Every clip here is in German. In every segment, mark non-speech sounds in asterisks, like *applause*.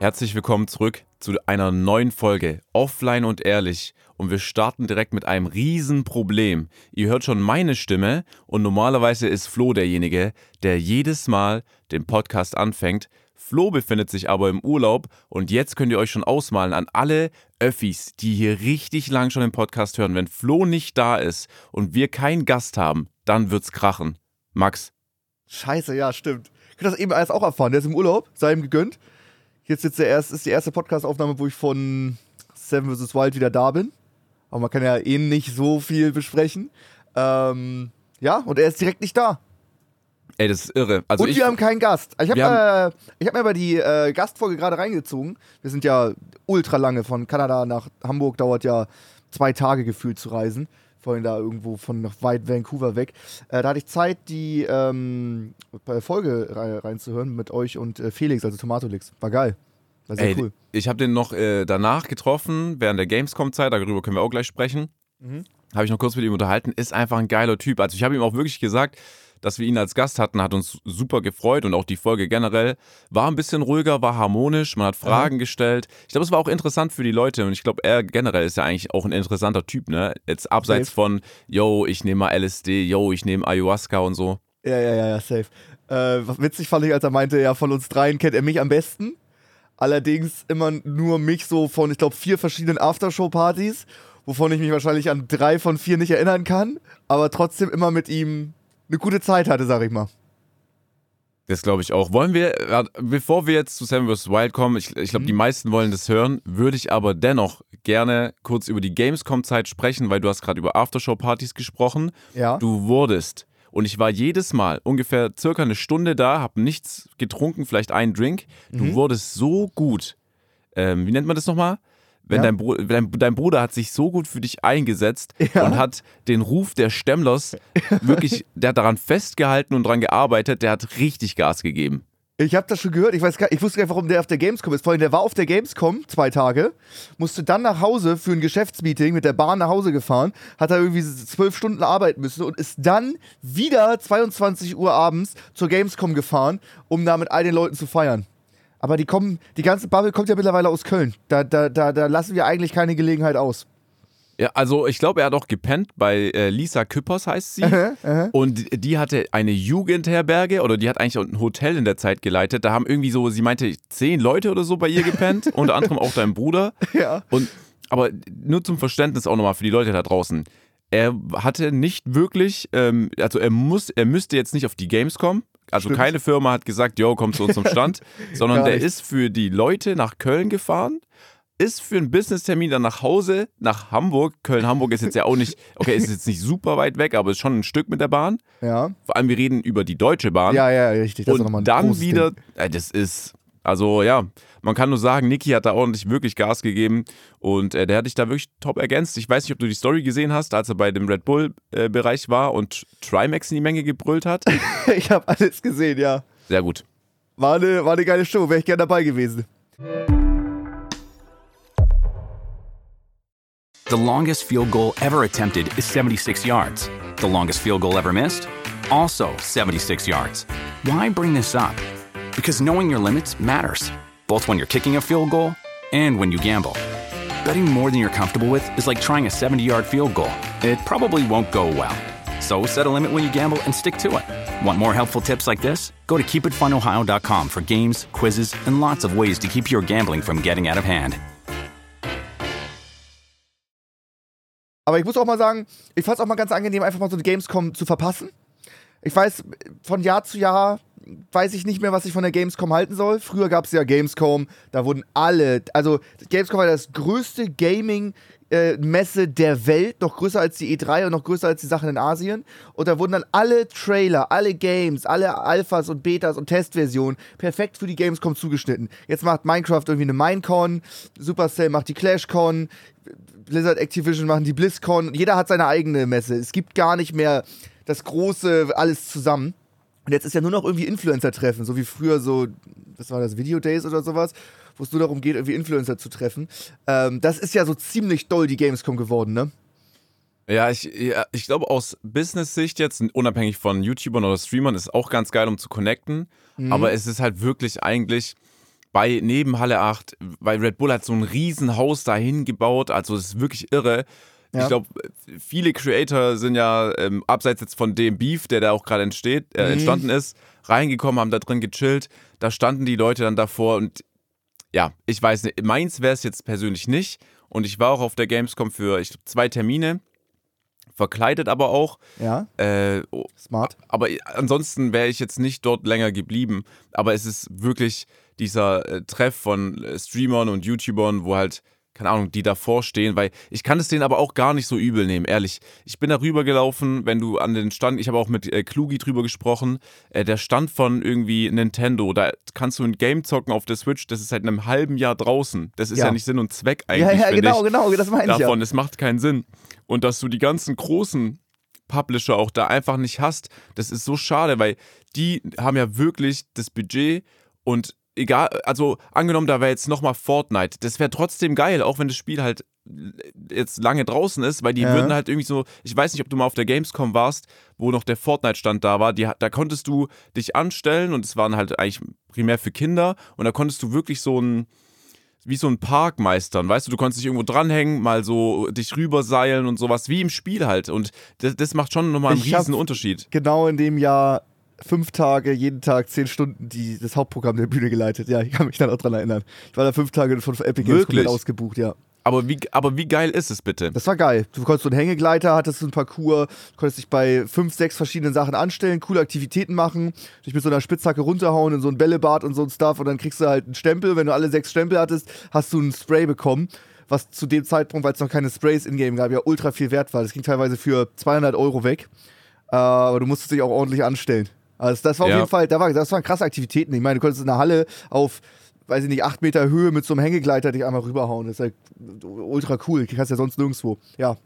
Herzlich willkommen zurück zu einer neuen Folge Offline und Ehrlich. Und wir starten direkt mit einem Riesenproblem. Ihr hört schon meine Stimme und normalerweise ist Flo derjenige, der jedes Mal den Podcast anfängt. Flo befindet sich aber im Urlaub und jetzt könnt ihr euch schon ausmalen an alle Öffis, die hier richtig lang schon den Podcast hören. Wenn Flo nicht da ist und wir keinen Gast haben, dann wird's krachen. Max. Scheiße, ja, stimmt. Ich habe das eben alles auch erfahren. Der ist im Urlaub, sei ihm gegönnt. Jetzt ist, der erst, ist die erste Podcast-Aufnahme, wo ich von Seven vs. Wild wieder da bin. Aber man kann ja eh nicht so viel besprechen. Ähm, ja, und er ist direkt nicht da. Ey, das ist irre. Also und ich, wir haben keinen Gast. Ich habe äh, hab mir aber die äh, Gastfolge gerade reingezogen. Wir sind ja ultra lange. Von Kanada nach Hamburg dauert ja zwei Tage gefühlt zu reisen. Vorhin da irgendwo von noch weit Vancouver weg. Äh, da hatte ich Zeit, die ähm, Folge rein, reinzuhören mit euch und äh, Felix, also Tomatolix. War geil. War sehr ey, cool. ich habe den noch äh, danach getroffen, während der Gamescom-Zeit, darüber können wir auch gleich sprechen. Mhm. Habe ich noch kurz mit ihm unterhalten. Ist einfach ein geiler Typ. Also ich habe ihm auch wirklich gesagt, dass wir ihn als Gast hatten, hat uns super gefreut und auch die Folge generell war ein bisschen ruhiger, war harmonisch, man hat Fragen gestellt. Ich glaube, es war auch interessant für die Leute und ich glaube, er generell ist ja eigentlich auch ein interessanter Typ, ne? Jetzt abseits Safe. von, yo, ich nehme mal LSD, yo, ich nehme Ayahuasca und so. Ja, ja, ja, ja, safe. Äh, witzig fand ich, als er meinte, ja, von uns dreien kennt er mich am besten. Allerdings immer nur mich so von, ich glaube, vier verschiedenen Aftershow-Partys, wovon ich mich wahrscheinlich an drei von vier nicht erinnern kann, aber trotzdem immer mit ihm eine gute Zeit hatte, sag ich mal. Das glaube ich auch. Wollen wir, bevor wir jetzt zu Seven vs. Wild kommen, ich, ich glaube, die meisten wollen das hören, würde ich aber dennoch gerne kurz über die Gamescom-Zeit sprechen, weil du hast gerade über Aftershow-Partys gesprochen. Ja. Du wurdest, und ich war jedes Mal ungefähr circa eine Stunde da, habe nichts getrunken, vielleicht einen Drink. Du Mhm. wurdest so gut. Ähm, wie nennt man das nochmal? Wenn Ja. dein, Bru dein, dein Bruder hat sich so gut für dich eingesetzt Ja. und hat den Ruf der Stemmlers *laughs* wirklich, der hat daran festgehalten und daran gearbeitet, der hat richtig Gas gegeben. Ich habe das schon gehört. Ich, weiß gar, ich wusste gar nicht, warum der auf der Gamescom ist. Vorhin, der war auf der Gamescom zwei Tage, musste dann nach Hause für ein Geschäftsmeeting mit der Bahn nach Hause gefahren, hat da irgendwie zwölf Stunden arbeiten müssen und ist dann wieder 22 Uhr abends zur Gamescom gefahren, um da mit all den Leuten zu feiern. Aber die kommen, die ganze Bubble kommt ja mittlerweile aus Köln. Da, da, da, da lassen wir eigentlich keine Gelegenheit aus. Ja, also ich glaube, er hat auch gepennt bei äh, Lisa Küppers, heißt sie. Und die hatte eine Jugendherberge oder die hat eigentlich auch ein Hotel in der Zeit geleitet. Da haben irgendwie so, sie meinte, zehn Leute oder so bei ihr gepennt, *laughs* unter anderem auch dein Bruder. Ja. Und aber nur zum Verständnis auch nochmal für die Leute da draußen. Er hatte nicht wirklich, ähm, also er muss, er müsste jetzt nicht auf die Games kommen. Also Stimmt. keine Firma hat gesagt, yo, komm zu uns zum Stand, *laughs* sondern der ist für die Leute nach Köln gefahren, ist für einen Business-Termin dann nach Hause, nach Hamburg. Köln-Hamburg ist jetzt ja auch nicht, okay, ist jetzt nicht super weit weg, aber ist schon ein Stück mit der Bahn. Ja. Vor allem, wir reden über die Deutsche Bahn. Ja, ja, richtig. Das ist ein und dann großes wieder, äh, das ist, also ja, man kann nur sagen, Niki hat da ordentlich wirklich Gas gegeben und äh, der hat dich da wirklich top ergänzt. Ich weiß nicht, ob du die Story gesehen hast, als er bei dem Red Bull-Bereich war und Trimax in die Menge gebrüllt hat. *laughs* Ich habe alles gesehen, ja. Sehr gut. War eine, war eine geile Show, wäre ich gerne dabei gewesen. The longest field goal ever attempted is 76 yards. The longest field goal ever missed? Also 76 yards. Why bring this up? Because knowing your limits matters, both when you're kicking a field goal and when you gamble. Betting more than you're comfortable with is like trying a 70 yard field goal, it probably won't go well. So set a limit when you gamble and stick to it. Want more helpful tips like this? Go to keepitfunohio.com for games, quizzes, and lots of ways to keep your gambling from getting out of hand. Aber ich muss auch mal sagen, ich fand es auch mal ganz angenehm, einfach mal so eine Gamescom zu verpassen. Ich weiß, von Jahr zu Jahr weiß ich nicht mehr, was ich von der Gamescom halten soll. Früher gab es ja Gamescom, da wurden alle, also Gamescom war das größte Gaming-Messe der Welt, noch größer als die E3 und noch größer als die Sachen in Asien. Und da wurden dann alle Trailer, alle Games, alle Alphas und Betas und Testversionen perfekt für die Gamescom zugeschnitten. Jetzt macht Minecraft irgendwie eine Minecon, Supercell macht die ClashCon, Blizzard Activision machen die BlizzCon. Jeder hat seine eigene Messe. Es gibt gar nicht mehr das große alles zusammen. Und jetzt ist ja nur noch irgendwie Influencer-Treffen, so wie früher so, was war das, Video Days oder sowas, wo es nur darum geht, irgendwie Influencer zu treffen. Ähm, das ist ja so ziemlich doll die Gamescom geworden, ne? Ja, ich, ja, ich glaube, aus Business-Sicht jetzt, unabhängig von YouTubern oder Streamern, ist auch ganz geil, um zu connecten. Mhm. Aber es ist halt wirklich eigentlich, bei neben Halle 8, weil Red Bull hat so ein Riesenhaus dahin gebaut, also es ist wirklich irre. Ja. Ich glaube, viele Creator sind ja ähm, abseits jetzt von dem Beef, der da auch gerade entsteht, äh, Mhm. entstanden ist, reingekommen, haben da drin gechillt. Da standen die Leute dann davor und ja, ich weiß nicht, meins wäre es jetzt persönlich nicht. Und ich war auch auf der Gamescom für ich, glaub, zwei Termine, verkleidet aber auch. Ja, Äh, oh, smart. aber ansonsten wäre ich jetzt nicht dort länger geblieben. Aber es ist wirklich dieser äh, Treff von äh, Streamern und YouTubern, wo halt, keine Ahnung, die davor stehen, weil ich kann es denen aber auch gar nicht so übel nehmen, ehrlich. Ich bin da rübergelaufen, wenn du an den Stand, ich habe auch mit äh, Klugi drüber gesprochen, äh, der Stand von irgendwie Nintendo, da kannst du ein Game zocken auf der Switch, das ist seit einem halben Jahr draußen. Das ist ja, Ja. nicht Sinn und Zweck eigentlich, Ja, ja, genau, ich genau, das meine ich ja. davon. Es macht keinen Sinn. Und dass du die ganzen großen Publisher auch da einfach nicht hast, das ist so schade, weil die haben ja wirklich das Budget und egal, also angenommen, da wäre jetzt nochmal Fortnite, das wäre trotzdem geil, auch wenn das Spiel halt jetzt lange draußen ist, weil die Ja. würden halt irgendwie so, ich weiß nicht, ob du mal auf der Gamescom warst, wo noch der Fortnite-Stand da war, die, da konntest du dich anstellen und es waren halt eigentlich primär für Kinder und da konntest du wirklich so ein, wie so ein Park meistern, weißt du, du konntest dich irgendwo dranhängen, mal so dich rüberseilen und sowas, wie im Spiel halt. Und das, das macht schon nochmal einen Ich riesen Unterschied. Genau in dem Jahr fünf Tage, jeden Tag zehn Stunden die, das Hauptprogramm der Bühne geleitet. Ja, ich kann mich dann auch dran erinnern. Ich war da fünf Tage von Epic Games komplett ausgebucht, ja. Aber wie, aber wie geil ist es bitte? Das war geil. Du konntest so einen Hängegleiter, hattest so einen Parcours, konntest dich bei fünf, sechs verschiedenen Sachen anstellen, coole Aktivitäten machen, dich mit so einer Spitzhacke runterhauen in so ein Bällebad und so ein Stuff und dann kriegst du halt einen Stempel. Wenn du alle sechs Stempel hattest, hast du einen Spray bekommen, was zu dem Zeitpunkt, weil es noch keine Sprays in-game gab, ja ultra viel wert war. Das ging teilweise für 200 Euro weg. Äh, aber du musstest dich auch ordentlich anstellen. Also das war auf Ja. jeden Fall, da war, das waren krasse Aktivitäten. Ich meine, du konntest in der Halle auf, weiß ich nicht, acht Meter Höhe mit so einem Hängegleiter dich einmal rüberhauen. Das ist halt ultra cool. Die kannst du ja sonst nirgendwo. Ja.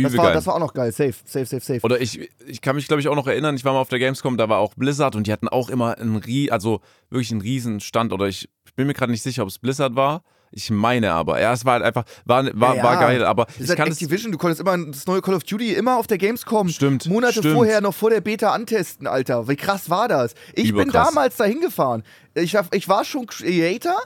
Das war, das war auch noch geil. Safe, safe, safe, safe. Oder ich, ich kann mich, glaube ich, auch noch erinnern, ich war mal auf der Gamescom, da war auch Blizzard und die hatten auch immer einen, Rie also wirklich einen riesen Stand. Oder ich, ich bin mir gerade nicht sicher, ob es Blizzard war. Ich meine aber. Ja, es war halt einfach, war, war, Ja, war geil, aber ich halt kann es. Activision, du konntest immer das neue Call of Duty immer auf der Gamescom Stimmt, Monate stimmt. vorher noch vor der Beta antesten, Alter. Wie krass war das? Ich bin Überkrass. damals da hingefahren. Ich, ich war schon Creator,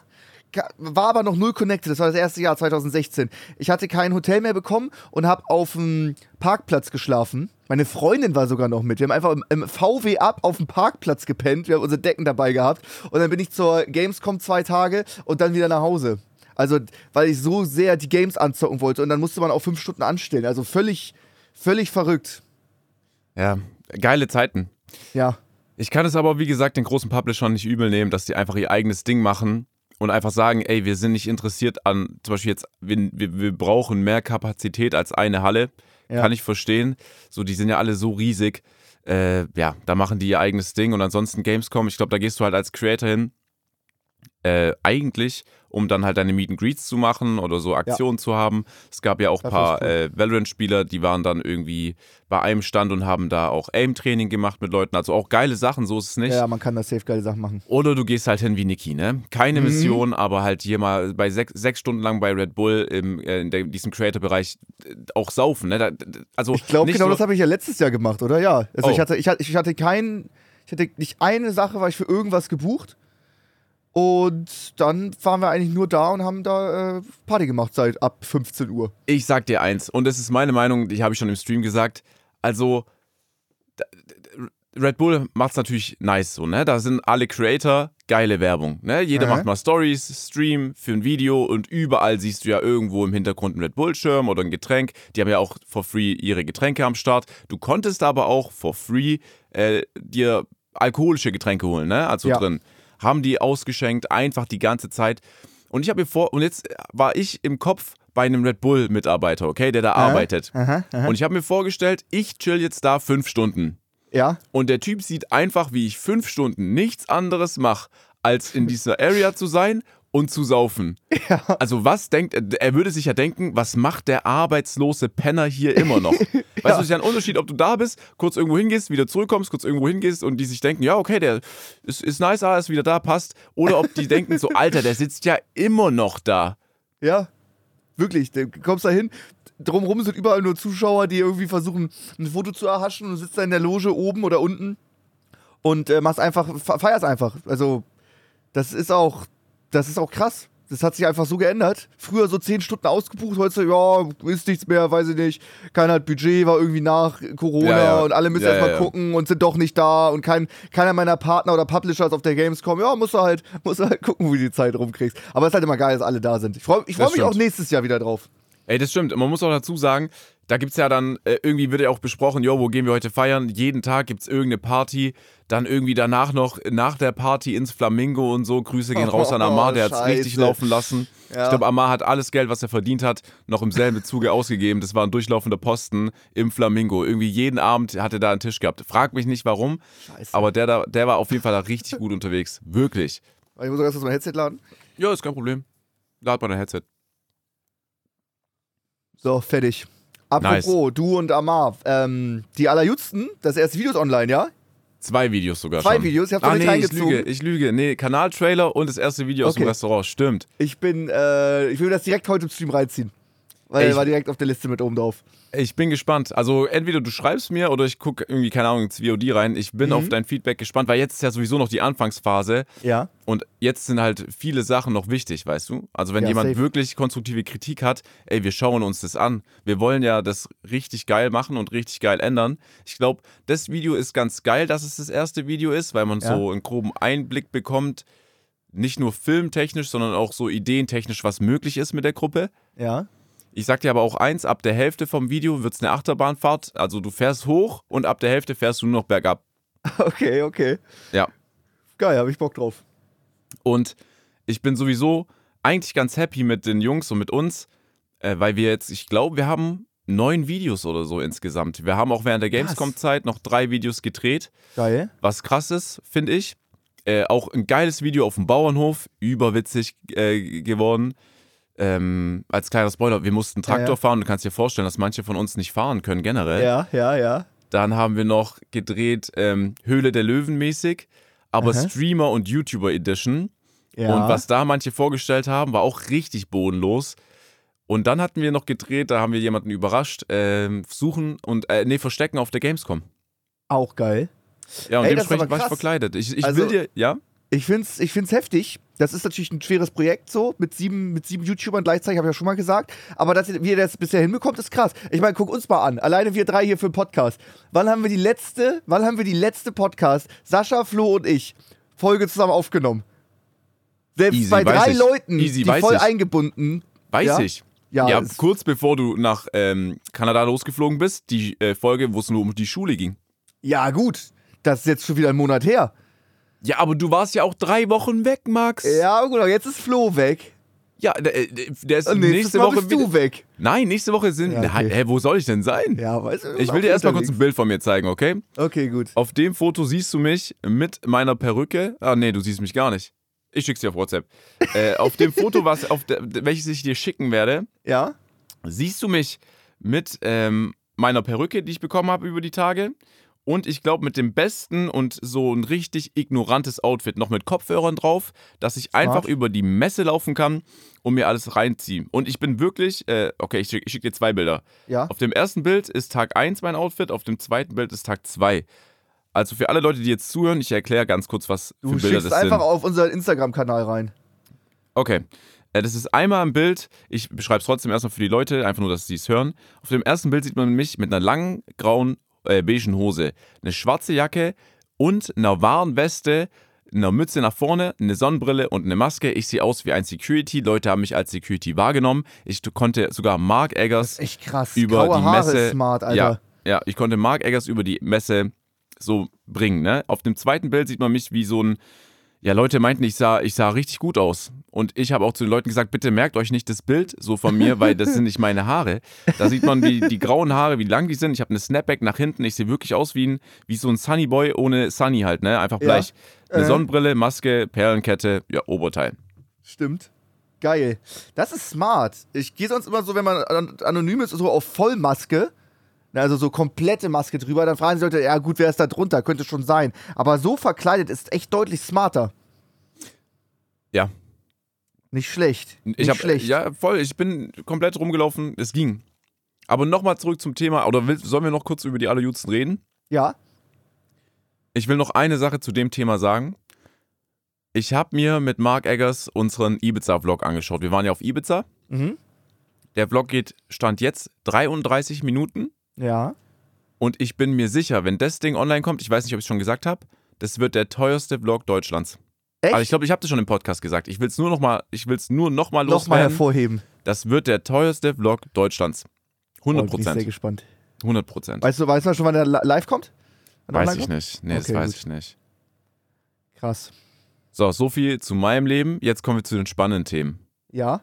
war aber noch null connected. Das war das erste Jahr 2016. Ich hatte kein Hotel mehr bekommen und habe auf dem Parkplatz geschlafen. Meine Freundin war sogar noch mit. Wir haben einfach im, im VW Up auf dem Parkplatz gepennt. Wir haben unsere Decken dabei gehabt. Und dann bin ich zur Gamescom zwei Tage und dann wieder nach Hause. Also, weil ich so sehr die Games anzocken wollte. Und dann musste man auch fünf Stunden anstellen. Also völlig, völlig verrückt. Ja, geile Zeiten. Ja. Ich kann es aber, wie gesagt, den großen Publishern nicht übel nehmen, dass die einfach ihr eigenes Ding machen und einfach sagen, ey, wir sind nicht interessiert an, zum Beispiel jetzt, wir, wir, wir brauchen mehr Kapazität als eine Halle. Ja. Kann ich verstehen. So, die sind ja alle so riesig. Äh, ja, da machen die ihr eigenes Ding und ansonsten Gamescom, ich glaube, da gehst du halt als Creator hin. Äh, eigentlich, um dann halt deine Meet and Greets zu machen oder so Aktionen zu haben. Es gab ja auch ein paar äh, Valorant-Spieler, die waren dann irgendwie bei einem Stand und haben da auch Aim-Training gemacht mit Leuten. Also auch geile Sachen, so ist es nicht. Ja, man kann da safe geile Sachen machen. Oder du gehst halt hin wie Niki, ne? Keine Mhm. Mission, aber halt hier mal bei sechs, sechs Stunden lang bei Red Bull im, äh, in der, diesem Creator-Bereich äh, auch saufen, ne? Da, also Ich glaube, genau so, das habe ich ja letztes Jahr gemacht, oder? Ja. Also Oh. ich hatte, ich hatte, ich hatte keinen, ich hatte nicht eine Sache, war ich für irgendwas gebucht. Und dann waren wir eigentlich nur da und haben da äh, Party gemacht seit ab 15 Uhr. Ich sag dir eins, und das ist meine Meinung, die habe ich schon im Stream gesagt. Also, Red Bull macht's natürlich nice so, ne? Da sind alle Creator, geile Werbung, ne? Jeder Aha. macht mal Stories, Stream für ein Video und überall siehst du ja irgendwo im Hintergrund einen Red Bull-Schirm oder ein Getränk. Die haben ja auch for free ihre Getränke am Start. Du konntest aber auch for free äh, dir alkoholische Getränke holen, ne? Also Ja. drin. Haben die ausgeschenkt, einfach die ganze Zeit. Und ich habe mir vor, und jetzt war ich im Kopf bei einem Red Bull-Mitarbeiter, okay, der da arbeitet. Aha, aha. Und ich habe mir vorgestellt, ich chill jetzt da fünf Stunden. Ja, Und der Typ sieht einfach, wie ich fünf Stunden nichts anderes mache, als in dieser Area zu sein und zu saufen. Also was denkt, er würde sich ja denken, was macht der arbeitslose Penner hier immer noch? *laughs* Weißt du, es ist ja ein Unterschied, ob du da bist, kurz irgendwo hingehst, wieder zurückkommst, kurz irgendwo hingehst und die sich denken, ja, okay, der ist, ist nice, ah, ist wieder da, passt. Oder ob die denken so, Alter, der sitzt ja immer noch da. ja. Wirklich. Du kommst da hin, drumherum sind überall nur Zuschauer, die irgendwie versuchen, ein Foto zu erhaschen und sitzt da in der Loge oben oder unten und äh, machst einfach, fe- feierst einfach. Also, das ist auch das ist auch krass. Das hat sich einfach so geändert. Früher so zehn Stunden ausgebucht, heute ja, ist nichts mehr, weiß ich nicht. Keiner hat Budget, war irgendwie nach Corona Ja, ja. und alle müssen Ja, erstmal gucken und sind doch nicht da und kein, keiner meiner Partner oder Publisher ist auf der Gamescom. Ja, musst du halt, musst du halt gucken, wie du die Zeit rumkriegst. Aber es ist halt immer geil, dass alle da sind. Ich freue freu mich auch stimmt. nächstes Jahr wieder drauf. Ey, das stimmt. Man muss auch dazu sagen, da gibt es ja dann, äh, irgendwie wird ja auch besprochen, jo, wo gehen wir heute feiern? Jeden Tag gibt es irgendeine Party. Dann irgendwie danach noch, nach der Party ins Flamingo und so. Grüße gehen raus an *laughs* Amar, der hat es richtig laufen lassen. Ja. Ich glaube, Amar hat alles Geld, was er verdient hat, noch im selben Zuge ausgegeben. Das war ein durchlaufender Posten im Flamingo. Irgendwie jeden Abend hat er da einen Tisch gehabt. Frag mich nicht warum, Scheiße. aber der, da, der war auf jeden Fall da richtig gut unterwegs. Wirklich. Ich muss erst mal mein Headset laden. Ja, ist kein Problem. Lad mal dein Headset. So, fertig. Apropos, du und Amar, ähm, die allerjüngsten, das erste Video ist online, ja? Zwei Videos sogar Zwei schon. Videos, ihr habt ah, nee, ich reingezogen. lüge, ich lüge. Nee, Kanaltrailer und das erste Video aus dem Okay. Restaurant. Stimmt. Ich bin, äh, ich will das direkt heute im Stream reinziehen. Weil er war direkt auf der Liste mit oben drauf. Ich bin gespannt. Also entweder du schreibst mir oder ich gucke irgendwie, keine Ahnung, ins VOD rein. Ich bin Mhm. auf dein Feedback gespannt, weil jetzt ist ja sowieso noch die Anfangsphase Ja. und jetzt sind halt viele Sachen noch wichtig, weißt du? Also wenn Ja, jemand safe. wirklich konstruktive Kritik hat, ey, wir schauen uns das an. Wir wollen ja das richtig geil machen und richtig geil ändern. Ich glaube, das Video ist ganz geil, dass es das erste Video ist, weil man Ja. so einen groben Einblick bekommt, nicht nur filmtechnisch, sondern auch so ideentechnisch, was möglich ist mit der Gruppe. Ja. Ich sag dir aber auch eins, ab der Hälfte vom Video wird es eine Achterbahnfahrt. Also du fährst hoch und ab der Hälfte fährst du nur noch bergab. *laughs* Okay, okay. Ja. Geil, hab ich Bock drauf. Und ich bin sowieso eigentlich ganz happy mit den Jungs und mit uns, äh, weil wir jetzt, ich glaube, wir haben neun Videos oder so insgesamt. Wir haben auch während der Gamescom-Zeit noch drei Videos gedreht. Geil. Was krass ist, finde ich. Äh, auch ein geiles Video auf dem Bauernhof, überwitzig äh, geworden. Ähm, als kleiner Spoiler, wir mussten Traktor Ja, ja. fahren. Du kannst dir vorstellen, dass manche von uns nicht fahren können generell. Ja, ja, ja. Dann haben wir noch gedreht ähm, Höhle der Löwen mäßig, aber Aha. Streamer und YouTuber Edition. Ja. Und was da manche vorgestellt haben, war auch richtig bodenlos. Und dann hatten wir noch gedreht, da haben wir jemanden überrascht, ähm, suchen und, äh, nee, verstecken auf der Gamescom. Auch geil. Ja, und Ey, dementsprechend war ich verkleidet. Ich, ich Also- will dir, ja? Ich find's, ich find's heftig. Das ist natürlich ein schweres Projekt so, mit sieben, mit sieben YouTubern gleichzeitig, habe ich ja schon mal gesagt. Aber dass ihr, wie ihr das bisher hinbekommt, ist krass. Ich meine, guck uns mal an. Alleine wir drei hier für den Podcast. Wann haben wir die letzte, wann haben wir die letzte Podcast, Sascha, Flo und ich, Folge zusammen aufgenommen? Selbst Easy, bei drei ich. Leuten, Easy, die voll ich. eingebunden. Weiß Ja? ich. Ja, Ja, kurz bevor du nach ähm, Kanada losgeflogen bist, die äh, Folge, wo es nur um die Schule ging. Ja, gut. Das ist jetzt schon wieder ein Monat her. Ja, aber du warst ja auch drei Wochen weg, Max. Ja, gut, aber jetzt ist Flo weg. Ja, der, äh, der ist Und nächste Mal Woche bist wieder. du weg. Nein, nächste Woche sind. Ja, okay. Hä, wo soll ich denn sein? Ja, weißt du. Ich will dir erstmal kurz ein Bild von mir zeigen, okay? Okay, gut. Auf dem Foto siehst du mich mit meiner Perücke. Ah, nee, du siehst mich gar nicht. Ich schick's dir auf WhatsApp. *laughs* äh, auf dem Foto, was, auf der, welches ich dir schicken werde, Ja? siehst du mich mit ähm, meiner Perücke, die ich bekommen habe über die Tage. Und ich glaube, mit dem besten und so ein richtig ignorantes Outfit, noch mit Kopfhörern drauf, dass ich einfach über die Messe laufen kann und mir alles reinziehen. Und ich bin wirklich, äh, okay, ich schicke schick dir zwei Bilder. Ja. Auf dem ersten Bild ist Tag 1 mein Outfit, auf dem zweiten Bild ist Tag 2. Also für alle Leute, die jetzt zuhören, ich erkläre ganz kurz, was Du für Bilder schickst das einfach sind. auf unseren Instagram-Kanal rein. Okay. Äh, Das ist einmal ein Bild, ich beschreibe es trotzdem erstmal für die Leute, einfach nur, dass sie es hören. Auf dem ersten Bild sieht man mich mit einer langen, grauen, äh, beigen Hose, eine schwarze Jacke und einer Warnweste, einer Mütze nach vorne, eine Sonnenbrille und eine Maske. Ich sehe aus wie ein Security. Leute haben mich als Security wahrgenommen. Ich konnte sogar Mark Eggers krass. über die Haare Messe. ist smart. Ja, ja, ich konnte Mark Eggers über die Messe so bringen. Ne? Auf dem zweiten Bild sieht man mich wie so ein. Ja, Leute meinten, ich sah, ich sah richtig gut aus. Und ich habe auch zu den Leuten gesagt, bitte merkt euch nicht das Bild so von mir, weil das sind nicht meine Haare. Da sieht man, wie die grauen Haare, wie lang die sind. Ich habe eine Snapback nach hinten. Ich sehe wirklich aus wie, ein, wie so ein Sunny Boy ohne Sunny halt, ne? Einfach Ja. bleich. Eine Äh. Sonnenbrille, Maske, Perlenkette, ja, Oberteil. Stimmt. Geil. Das ist smart. Ich gehe sonst immer so, wenn man an- anonym ist, so auf Vollmaske. Na, Also so komplette Maske drüber, dann fragen die Leute, ja gut, wer ist da drunter? Könnte schon sein. Aber so verkleidet ist echt deutlich smarter. Ja, Nicht schlecht. Nicht Ich hab, schlecht. Ja, voll. Ich bin komplett rumgelaufen. Es ging. Aber nochmal zurück zum Thema. Oder will, sollen wir noch kurz über die Allerjudsten reden? ja. Ich will noch eine Sache zu dem Thema sagen. Ich habe mir mit Mark Eggers unseren Ibiza-Vlog angeschaut. Wir waren ja auf Ibiza. Mhm. Der Vlog geht, stand jetzt 33 Minuten. Ja. Und ich bin mir sicher, wenn das Ding online kommt, ich weiß nicht, ob ich es schon gesagt habe, das wird der teuerste Vlog Deutschlands. Echt? Aber ich glaube, ich habe das schon im Podcast gesagt. Ich will es nur noch mal, ich will es nur noch mal Nochmal loswerden. hervorheben. Das wird der teuerste Vlog Deutschlands. 100% Oh, bin ich sehr Prozent. gespannt. 100 Prozent. Weißt du, weißt du schon, wann der li- live kommt? Wann Weiß ich kommt? nicht. Nee, das Okay, weiß gut. ich nicht. Krass. So, so viel zu meinem Leben. Jetzt kommen wir zu den spannenden Themen. Ja.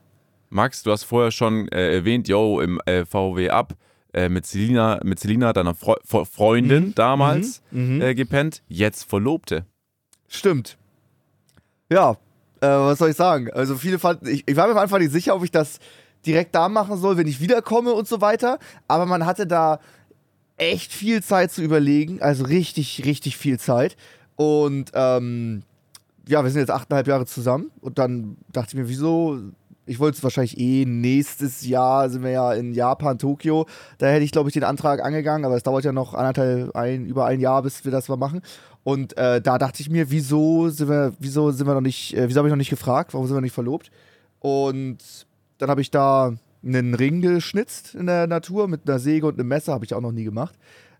Max, du hast vorher schon äh, erwähnt, yo, im äh, VW Up äh, mit Selina, mit Selina, deiner Fre Fre- Freundin Mhm. damals, Mhm. Mhm. Äh, gepennt. Jetzt Verlobte. Stimmt. Ja, äh, was soll ich sagen? Also viele fanden, ich, ich war mir am Anfang nicht sicher, ob ich das direkt da machen soll, wenn ich wiederkomme und so weiter. Aber man hatte da echt viel Zeit zu überlegen, also richtig, richtig viel Zeit. Und ähm, ja, wir sind jetzt achteinhalb Jahre zusammen und dann dachte ich mir, wieso? Ich wollte es wahrscheinlich eh nächstes Jahr, sind wir ja in Japan, Tokio. Da hätte ich, glaube ich, den Antrag angegangen, aber es dauert ja noch anderthalb, ein, über ein Jahr, bis wir das mal machen. Und äh, da dachte ich mir, wieso sind wir, wieso sind wir noch nicht, äh, wieso habe ich noch nicht gefragt, warum sind wir nicht verlobt? Und dann habe ich da einen Ring geschnitzt in der Natur mit einer Säge und einem Messer, habe ich auch noch nie gemacht.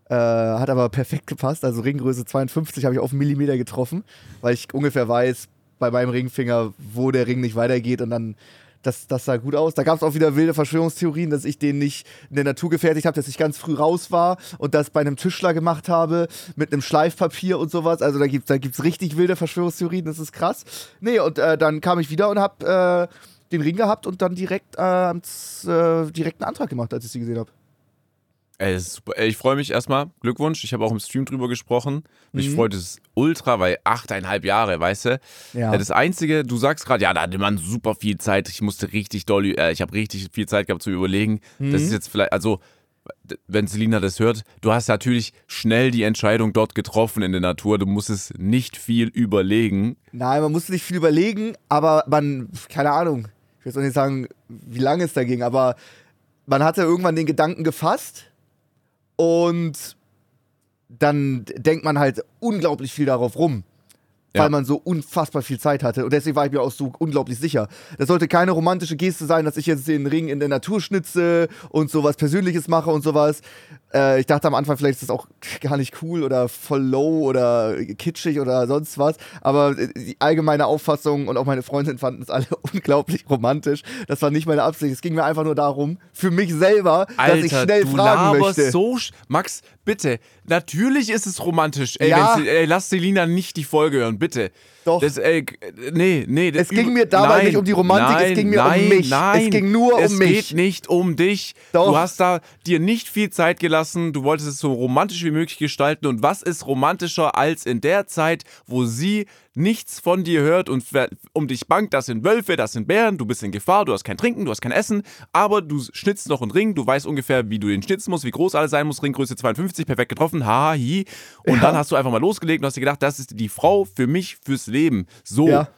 Äh, hat aber perfekt gepasst. Also Ringgröße 52 habe ich auf einen Millimeter getroffen, weil ich ungefähr weiß bei meinem Ringfinger, wo der Ring nicht weitergeht und dann. Das, das sah gut aus. Da gab es auch wieder wilde Verschwörungstheorien, dass ich den nicht in der Natur gefertigt habe, dass ich ganz früh raus war und das bei einem Tischler gemacht habe mit einem Schleifpapier und sowas. Also da gibt es da gibt's richtig wilde Verschwörungstheorien, das ist krass. Nee, und äh, dann kam ich wieder und habe äh, den Ring gehabt und dann direkt, äh, äh, direkt einen Antrag gemacht, als ich sie gesehen habe. Ey, ich freue mich erstmal. Glückwunsch. Ich habe auch im Stream drüber gesprochen. Mich Mhm. freut es ultra, weil achteinhalb Jahre, weißt du? Ja. Das Einzige, du sagst gerade, ja, da hatte man super viel Zeit. Ich musste richtig doll, äh, ich habe richtig viel Zeit gehabt zu überlegen. Mhm. Das ist jetzt vielleicht, also, wenn Selina das hört, du hast natürlich schnell die Entscheidung dort getroffen in der Natur. Du musstest nicht viel überlegen. Nein, man musste nicht viel überlegen, aber man, keine Ahnung, ich will jetzt auch nicht sagen, wie lange es da ging, aber man hatte irgendwann den Gedanken gefasst und dann denkt man halt unglaublich viel darauf rum. Ja. Weil man so unfassbar viel Zeit hatte. Und deswegen war ich mir auch so unglaublich sicher. Das sollte keine romantische Geste sein, dass ich jetzt den Ring in der Natur schnitze und sowas Persönliches mache und sowas. Äh, ich dachte am Anfang, vielleicht ist das auch *laughs* gar nicht cool oder voll low oder kitschig oder sonst was. Aber äh, die allgemeine Auffassung und auch meine Freundin fanden es alle *laughs* unglaublich romantisch. Das war nicht meine Absicht. Es ging mir einfach nur darum, für mich selber, dass ich schnell du fragen möchte. so. sch- Max, bitte. Natürlich ist es romantisch. Ey, Ja. ey lass Selina nicht die Folge hören, bitte. Doch. Das, ey, nee, nee. Das Es ging mir dabei nein, nicht um die Romantik, es nein, ging mir um nein, mich. Nein, Es ging nur um es mich. Es geht nicht um dich. Doch. Du hast da dir nicht viel Zeit gelassen. Du wolltest es so romantisch wie möglich gestalten. Und was ist romantischer als in der Zeit, wo sie nichts von dir hört und um dich bangt, das sind Wölfe, das sind Bären, du bist in Gefahr, du hast kein Trinken, du hast kein Essen, aber du schnitzt noch einen Ring, du weißt ungefähr, wie du den schnitzen musst, wie groß alles sein muss, Ringgröße 52, perfekt getroffen, haha, hi. Und Ja. dann hast du einfach mal losgelegt und hast dir gedacht, das ist die Frau für mich fürs Leben. So. Ja.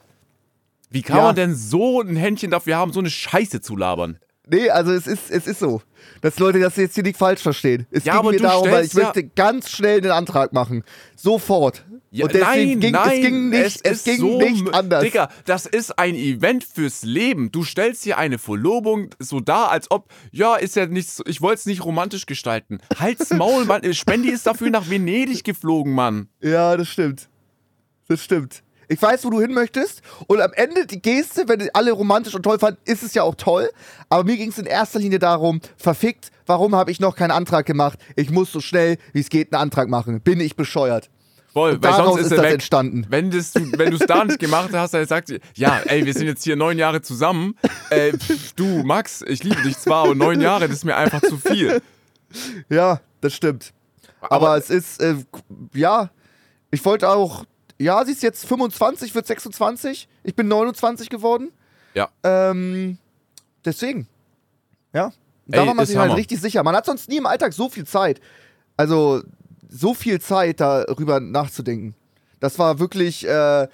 Wie kann Ja. man denn so ein Händchen dafür haben, so eine Scheiße zu labern? Nee, also es ist, es ist so. Dass Leute das jetzt hier nicht falsch verstehen. Es Ja, ging mir darum, weil ich ja- möchte ganz schnell den Antrag machen. Sofort. Ja, Und deswegen nein, ging, nein, es ging nicht, es, ist ging so, nicht anders. Digga, das ist ein Event fürs Leben. Du stellst hier eine Verlobung so dar, als ob, ja, ist ja nicht so, ich wollte es nicht romantisch gestalten. Halt's Maul, Mann. *laughs* Spendi ist dafür nach Venedig geflogen, Mann. Ja, das stimmt. Das stimmt. Ich weiß, wo du hin möchtest. Und am Ende die Geste, wenn alle romantisch und toll fanden, ist es ja auch toll. Aber mir ging es in erster Linie darum, verfickt, warum habe ich noch keinen Antrag gemacht? Ich muss so schnell, wie es geht, einen Antrag machen. Bin ich bescheuert? Voll, Und daraus ist er das weg. entstanden. Wenn du es wenn du's da nicht gemacht hast, dann sagt sie, ja, ey, wir sind jetzt hier neun Jahre zusammen. Äh, pff, du, Max, ich liebe dich zwar, aber neun Jahre, das ist mir einfach zu viel. Ja, das stimmt. Aber, es ist, äh, ja, ich wollte auch, ja, sie ist jetzt 25, wird 26. Ich bin 29 geworden. Ja. Ähm, deswegen. Ja. Da Ey, war man sich halt richtig sicher. Man hat sonst nie im Alltag so viel Zeit. Also, so viel Zeit darüber nachzudenken. Das war wirklich äh,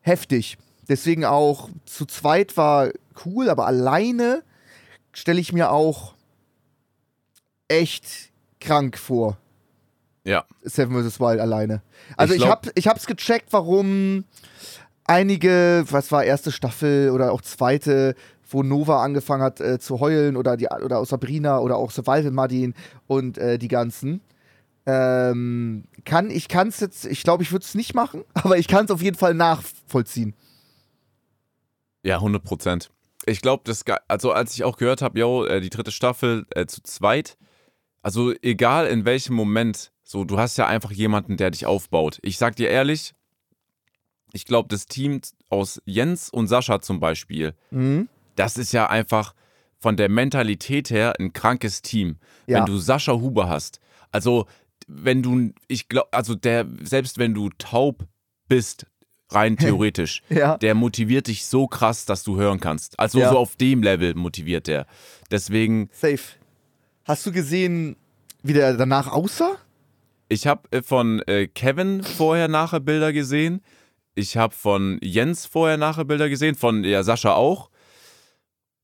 heftig. Deswegen auch zu zweit war cool, aber alleine stelle ich mir auch echt krank vor. Ja. Seven vs. Wild alleine. Also Ich ich, glaub- hab, ich hab's gecheckt, warum einige, was war erste Staffel oder auch zweite, wo Nova angefangen hat äh, zu heulen oder, die, oder auch Sabrina oder auch Survival Martin und äh, die ganzen. Ähm, kann, ich kann es jetzt, ich glaube, ich würde es nicht machen, *laughs* aber ich kann es auf jeden Fall nachvollziehen. Ja, 100 Prozent. Ich glaube, das, also als ich auch gehört habe, yo, äh, die dritte Staffel äh, zu zweit, also egal in welchem Moment, so, du hast ja einfach jemanden, der dich aufbaut. Ich sag dir ehrlich, ich glaube, das Team aus Jens und Sascha zum Beispiel, Mhm. das ist ja einfach von der Mentalität her ein krankes Team. Ja. Wenn du Sascha Huber hast, also wenn du, ich glaube, also der, selbst wenn du taub bist, rein *laughs* theoretisch, Ja. der motiviert dich so krass, dass du hören kannst. Also Ja. so auf dem Level motiviert der. Deswegen, Safe. Hast du gesehen, wie der danach aussah? Ich habe äh, von äh, Kevin vorher nachher Bilder gesehen. Ich habe von Jens vorher nachher Bilder gesehen, von ja, Sascha auch.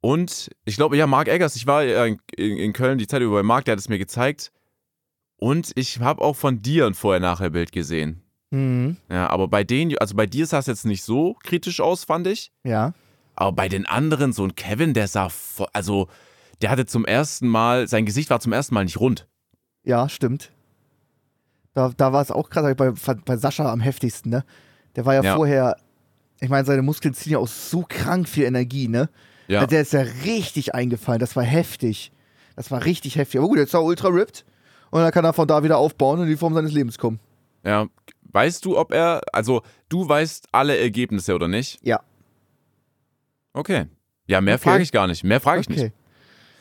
Und ich glaube, ja, Marc Eggers, ich war in, in, Köln die Zeit über bei Marc, der hat es mir gezeigt. Und ich habe auch von dir ein vorher-nachher-Bild gesehen. Mhm. Ja, aber bei denen, also bei dir sah es jetzt nicht so kritisch aus, fand ich. Ja. Aber bei den anderen, so ein Kevin, der sah, also der hatte zum ersten Mal, sein Gesicht war zum ersten Mal nicht rund. Ja, stimmt. Da, da war es auch gerade bei, bei Sascha am heftigsten, ne? Der war ja, Ja. vorher, ich meine, seine Muskeln ziehen ja auch so krank viel Energie, ne? Ja, Also der ist ja richtig eingefallen, das war heftig. Das war richtig heftig. Aber gut, jetzt ist er ultra ripped und dann kann er von da wieder aufbauen und in die Form seines Lebens kommen. ja. Weißt du, ob er, also du weißt alle Ergebnisse oder nicht? Ja. Okay. Ja, mehr Okay. frage ich gar nicht. Mehr frage ich nicht. Okay.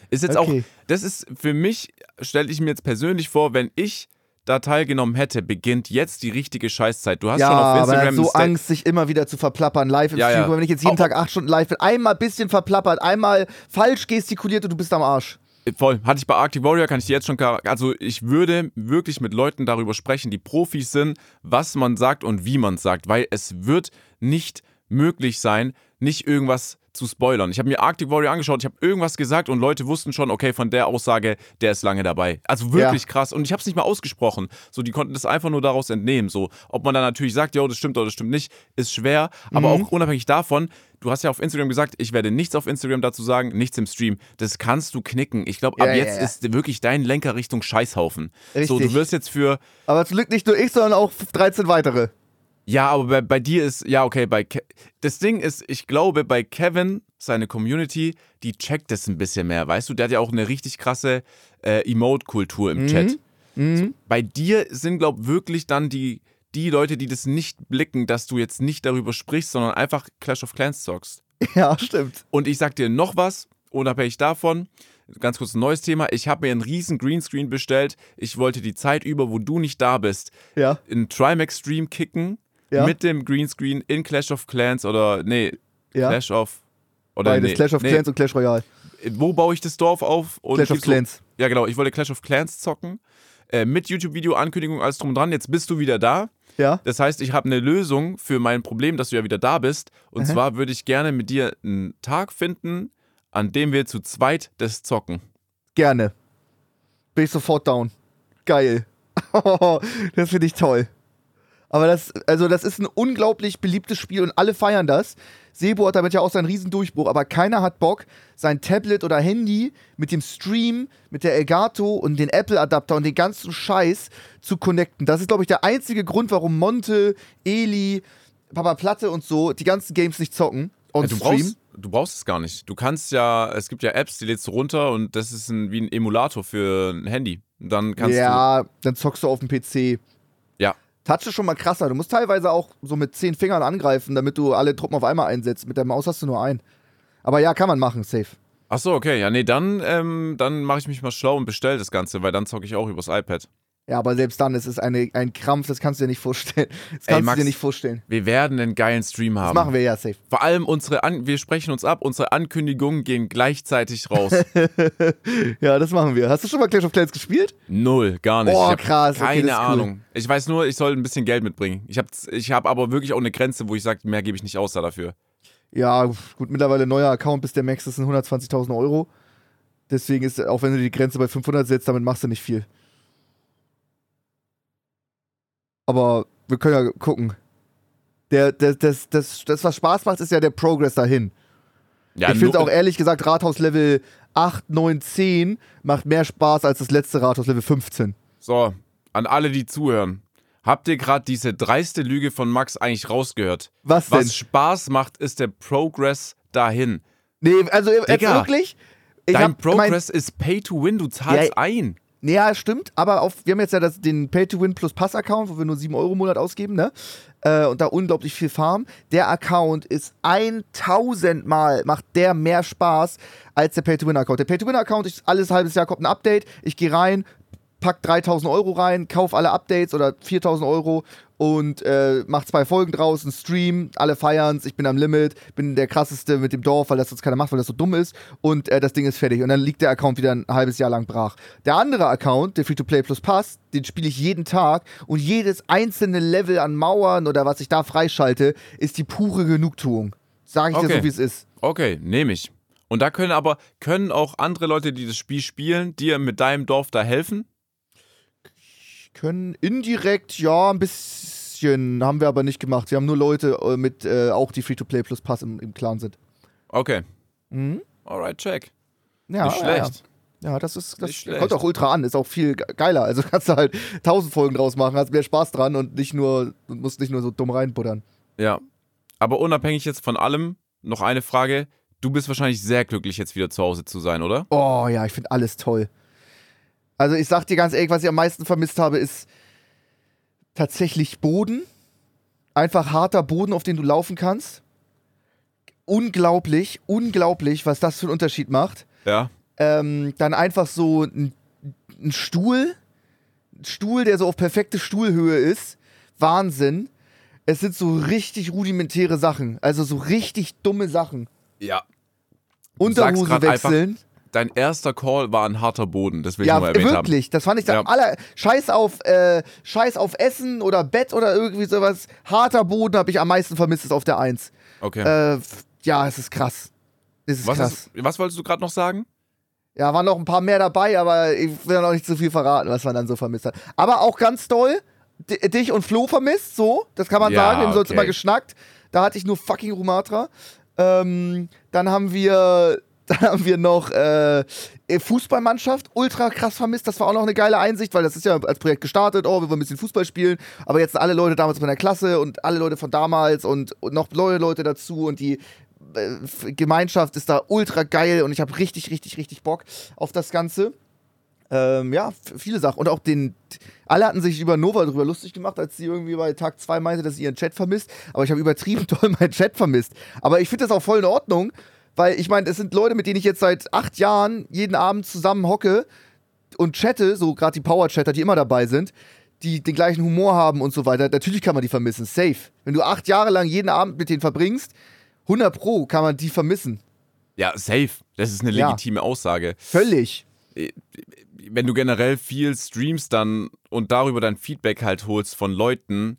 Ist jetzt Okay. auch, das ist für mich, stelle ich mir jetzt persönlich vor, wenn ich da teilgenommen hätte, beginnt jetzt die richtige Scheißzeit. Du hast Ja, schon auf aber Instagram hat so Angst, sich immer wieder zu verplappern, live im Ja, Stream. ja. Wenn ich jetzt jeden Auch- Tag acht Stunden live bin, einmal ein bisschen verplappert, einmal falsch gestikuliert und du bist am Arsch. Voll. Hatte ich bei Arctic Warrior, kann ich dir jetzt schon. Also, ich würde wirklich mit Leuten darüber sprechen, die Profis sind, was man sagt und wie man sagt, weil es wird nicht möglich sein, nicht irgendwas zu spoilern. Ich habe mir Arctic Warrior angeschaut, ich habe irgendwas gesagt und Leute wussten schon, okay, von der Aussage, der ist lange dabei. Also wirklich krass. Und ich habe es nicht mal ausgesprochen. So, die konnten das einfach nur daraus entnehmen. So, ob man dann natürlich sagt, ja, das stimmt oder das stimmt nicht, ist schwer. Aber auch unabhängig davon, du hast ja auf Instagram gesagt, ich werde nichts auf Instagram dazu sagen, nichts im Stream. Das kannst du knicken. Ich glaube, ab Ja, ja, jetzt ja. ist wirklich dein Lenker Richtung Scheißhaufen. So, Richtig. du wirst jetzt für, Aber zum Glück nicht nur ich, sondern auch 13 weitere. Ja, aber bei, bei dir ist, ja, okay, bei Ke das Ding ist, ich glaube, bei Kevin, seine Community, die checkt das ein bisschen mehr, weißt du? Der hat ja auch eine richtig krasse äh, Emote-Kultur im Chat. Mhm. Bei dir sind, glaube ich, wirklich dann die, die Leute, die das nicht blicken, dass du jetzt nicht darüber sprichst, sondern einfach Clash of Clans zockst. *laughs* Ja, stimmt. Und ich sag dir noch was, unabhängig davon, ganz kurz ein neues Thema. Ich habe mir einen riesen Greenscreen bestellt. Ich wollte die Zeit über, wo du nicht da bist, Ja. in Trimax-Stream kicken Ja. mit dem Greenscreen in Clash of Clans oder nee, Ja. Clash of oder Beides, nee, Clash of nee, Clans und Clash Royale. Wo baue ich das Dorf auf? Und Clash of gibt's so- Clans. ja, genau. Ich wollte Clash of Clans zocken. Äh, mit YouTube-Video, Ankündigung, alles drum und dran. Jetzt bist du wieder da. Ja. Das heißt, ich habe eine Lösung für mein Problem, dass du ja wieder da bist. Und Aha. zwar würde ich gerne mit dir einen Tag finden, an dem wir zu zweit das zocken. Gerne. Bin ich sofort down. Geil. *laughs* das finde ich toll. Aber das, also das ist ein unglaublich beliebtes Spiel und alle feiern das. Sebo hat damit ja auch seinen Riesendurchbruch, aber keiner hat Bock, sein Tablet oder Handy mit dem Stream, mit der Elgato und den Apple-Adapter und den ganzen Scheiß zu connecten. Das ist, glaube ich, der einzige Grund, warum Monte, Eli, Papa Platte und so die ganzen Games nicht zocken. On du, Stream. brauchst, du brauchst es gar nicht. Du kannst ja, es gibt ja Apps, die lädst du runter und das ist ein, wie ein Emulator für ein Handy. Dann kannst du. ja, dann zockst du auf dem PC. Ja. Touch ist schon mal krasser. Du musst teilweise auch so mit zehn Fingern angreifen, damit du alle Truppen auf einmal einsetzt. Mit der Maus hast du nur einen. Aber ja, kann man machen, safe. Ach so, okay. Ja, nee, dann, ähm, dann mache ich mich mal schlau und bestell das Ganze, weil dann zocke ich auch übers iPad. Ja, aber selbst dann ist es eine, ein Krampf, das kannst du dir nicht vorstellen. Das kannst Ey, du Max, dir nicht vorstellen. Wir werden einen geilen Stream Das haben. machen wir ja safe. Vor allem unsere, An wir sprechen uns ab, unsere Ankündigungen gehen gleichzeitig raus. *laughs* Ja, das machen wir. Hast du schon mal Clash of Clans gespielt? Null, gar nicht. Oh, ich hab krass, okay, Keine das ist cool. Ahnung. Ich weiß nur, ich soll ein bisschen Geld mitbringen. Ich habe ich hab aber wirklich auch eine Grenze, wo ich sage, mehr gebe ich nicht aus da dafür. Ja, gut, mittlerweile neuer Account bis der Max, das sind 120.000 Euro. Deswegen ist, auch wenn du die Grenze bei 500 setzt, damit machst du nicht viel. Aber wir können ja gucken. Der, das, das, das, das, was Spaß macht, ist ja der Progress dahin. Ja, ich finde nur- auch ehrlich gesagt, Rathaus Level 8, 9, 10 macht mehr Spaß als das letzte Rathaus Level 15. So, an alle, die zuhören. Habt ihr gerade diese dreiste Lüge von Max eigentlich rausgehört? Was denn? Was Spaß macht, ist der Progress dahin. Nee, also jetzt Digga, wirklich? Ich Dein hab mein- Progress ist Pay to Win, du zahlst Ja, ein. Ja, stimmt, aber auf, wir haben jetzt ja das, den Pay-to-Win plus Pass-Account, wo wir nur 7 Euro im Monat ausgeben, ne? Äh, und da unglaublich viel farmen. Der Account ist 1000 Mal, macht der mehr Spaß als der Pay-to-Win-Account. Der Pay-to-Win-Account ist alles halbes Jahr kommt ein Update, ich gehe rein, pack 3000 Euro rein, kauf alle Updates oder 4000 Euro und äh, mach zwei Folgen draus, einen Stream, alle feiern's, ich bin am Limit, bin der krasseste mit dem Dorf, weil das sonst keiner macht, weil das so dumm ist und äh, das Ding ist fertig und dann liegt der Account wieder ein halbes Jahr lang brach. Der andere Account, der Free-to-Play Plus Pass, den spiele ich jeden Tag und jedes einzelne Level an Mauern oder was ich da freischalte, ist die pure Genugtuung. Sag ich dir Okay. so, wie es ist. Okay, nehme ich. Und da können aber, können auch andere Leute, die das Spiel spielen, dir mit deinem Dorf da helfen? Können indirekt, ja, ein bisschen, haben wir aber nicht gemacht. Wir haben nur Leute äh, mit, äh, auch die Free-to-Play Plus Pass im, im Clan sind. Okay. Mhm. Alright, check. Ja, Nicht schlecht. Ja, ja das ist, das kommt auch ultra an, ist auch viel ge- geiler. Also kannst du halt tausend Folgen draus machen, hast mehr Spaß dran und nicht nur, musst nicht nur so dumm reinbuttern. Ja. Aber unabhängig jetzt von allem, noch eine Frage. Du bist wahrscheinlich sehr glücklich, jetzt wieder zu Hause zu sein, oder? Oh ja, ich finde alles toll. Also ich sag dir ganz ehrlich, was ich am meisten vermisst habe, ist tatsächlich Boden. Einfach harter Boden, auf den du laufen kannst. Unglaublich, unglaublich, was das für einen Unterschied macht. Ja. Ähm, dann einfach so ein, ein Stuhl. Ein Stuhl, der so auf perfekte Stuhlhöhe ist. Wahnsinn. Es sind so richtig rudimentäre Sachen. Also so richtig dumme Sachen. Ja. Unterhose grad einfach- wechseln. Dein erster Call war ein harter Boden, das will ich Ja, nochmal erwähnt wirklich. Das fand ich dann Ja. aller. Scheiß auf, äh, Scheiß auf Essen oder Bett oder irgendwie sowas. Harter Boden habe ich am meisten vermisst, ist auf der Eins. haben. Okay. Äh, ja, es ist krass. Es ist was, krass. ist, was wolltest du gerade noch sagen? Ja, waren noch ein paar mehr dabei, aber ich will noch nicht zu viel verraten, was man dann so vermisst hat. Aber auch ganz toll, di- dich und Flo vermisst, so, das kann man Ja, sagen, wir haben sonst okay. immer geschnackt. Da hatte ich nur fucking Rumatra. Ähm, dann haben wir, *laughs* dann haben wir noch äh, Fußballmannschaft, ultra krass vermisst. Das war auch noch eine geile Einsicht, weil das ist ja als Projekt gestartet, oh, wir wollen ein bisschen Fußball spielen. Aber jetzt sind alle Leute damals in meiner Klasse und alle Leute von damals und, und noch neue Leute dazu und die äh, Gemeinschaft ist da ultra geil und ich habe richtig, richtig, richtig Bock auf das Ganze. Ähm, ja, viele Sachen. Und auch den. Alle hatten sich über Nova drüber lustig gemacht, als sie irgendwie bei Tag 2 meinte, dass sie ihren Chat vermisst. Aber ich habe übertrieben *laughs* toll meinen Chat vermisst. Aber ich finde das auch voll in Ordnung, weil ich meine, es sind Leute, mit denen ich jetzt seit acht Jahren jeden Abend zusammen hocke und chatte, so gerade die Power-Chatter, die immer dabei sind, die den gleichen Humor haben und so weiter. Natürlich kann man die vermissen. Safe. Wenn du acht Jahre lang jeden Abend mit denen verbringst, 100 Pro kann man die vermissen. Ja, safe. Das ist eine Ja. legitime Aussage. Völlig. Wenn du generell viel streamst dann und darüber dein Feedback halt holst von Leuten,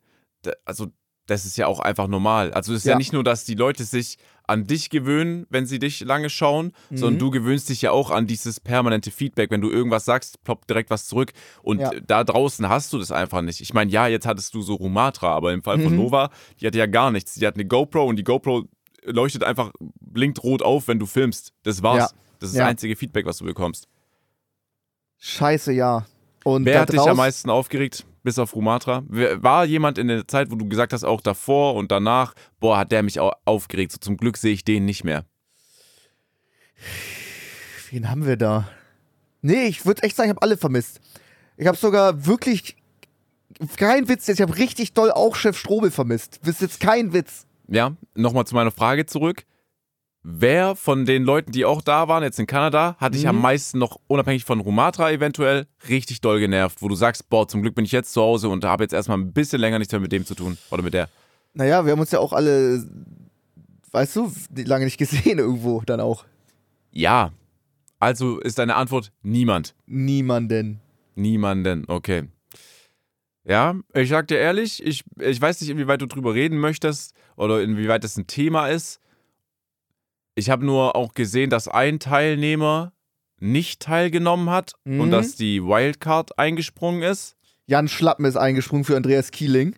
also das ist ja auch einfach normal. Also es ist ja. Ja. nicht nur, dass die Leute sich an dich gewöhnen, wenn sie dich lange schauen, sondern Mhm. du gewöhnst dich ja auch an dieses permanente Feedback. Wenn du irgendwas sagst, ploppt direkt was zurück. Und Ja. da draußen hast du das einfach nicht. Ich meine, ja, jetzt hattest du so Rumatra, aber im Fall von Mhm. Nova, die hatte ja gar nichts. Die hat eine GoPro und die GoPro leuchtet einfach, blinkt rot auf, wenn du filmst. Das war's. Ja. Das ist Ja. das einzige Feedback, was du bekommst. Scheiße, ja. Und Wer hat dich am meisten aufgeregt, bis auf Rumatra? War jemand in der Zeit, wo du gesagt hast, auch davor und danach, boah, hat der mich au- aufgeregt. So zum Glück sehe ich den nicht mehr. Wen haben wir da? Nee, ich würde echt sagen, ich habe alle vermisst. Ich habe sogar wirklich. Kein Witz jetzt, ich habe richtig doll auch Chef Strobel vermisst. Das ist jetzt kein Witz. Ja, nochmal zu meiner Frage zurück. Wer von den Leuten, die auch da waren, jetzt in Kanada, hat dich Mhm. am meisten noch, unabhängig von Rumatra eventuell, richtig doll genervt, wo du sagst, boah, zum Glück bin ich jetzt zu Hause und habe jetzt erstmal ein bisschen länger nichts mehr mit dem zu tun oder mit der. Naja, wir haben uns ja auch alle, weißt du, lange nicht gesehen irgendwo dann auch. Ja. Also ist deine Antwort niemand. Niemanden. Niemanden, okay. Ja, ich sag dir ehrlich, ich, ich weiß nicht, inwieweit du drüber reden möchtest oder inwieweit das ein Thema ist. Ich habe nur auch gesehen, dass ein Teilnehmer nicht teilgenommen hat und Mhm. dass die Wildcard eingesprungen ist. Jan Schlappen ist eingesprungen für Andreas Kieling.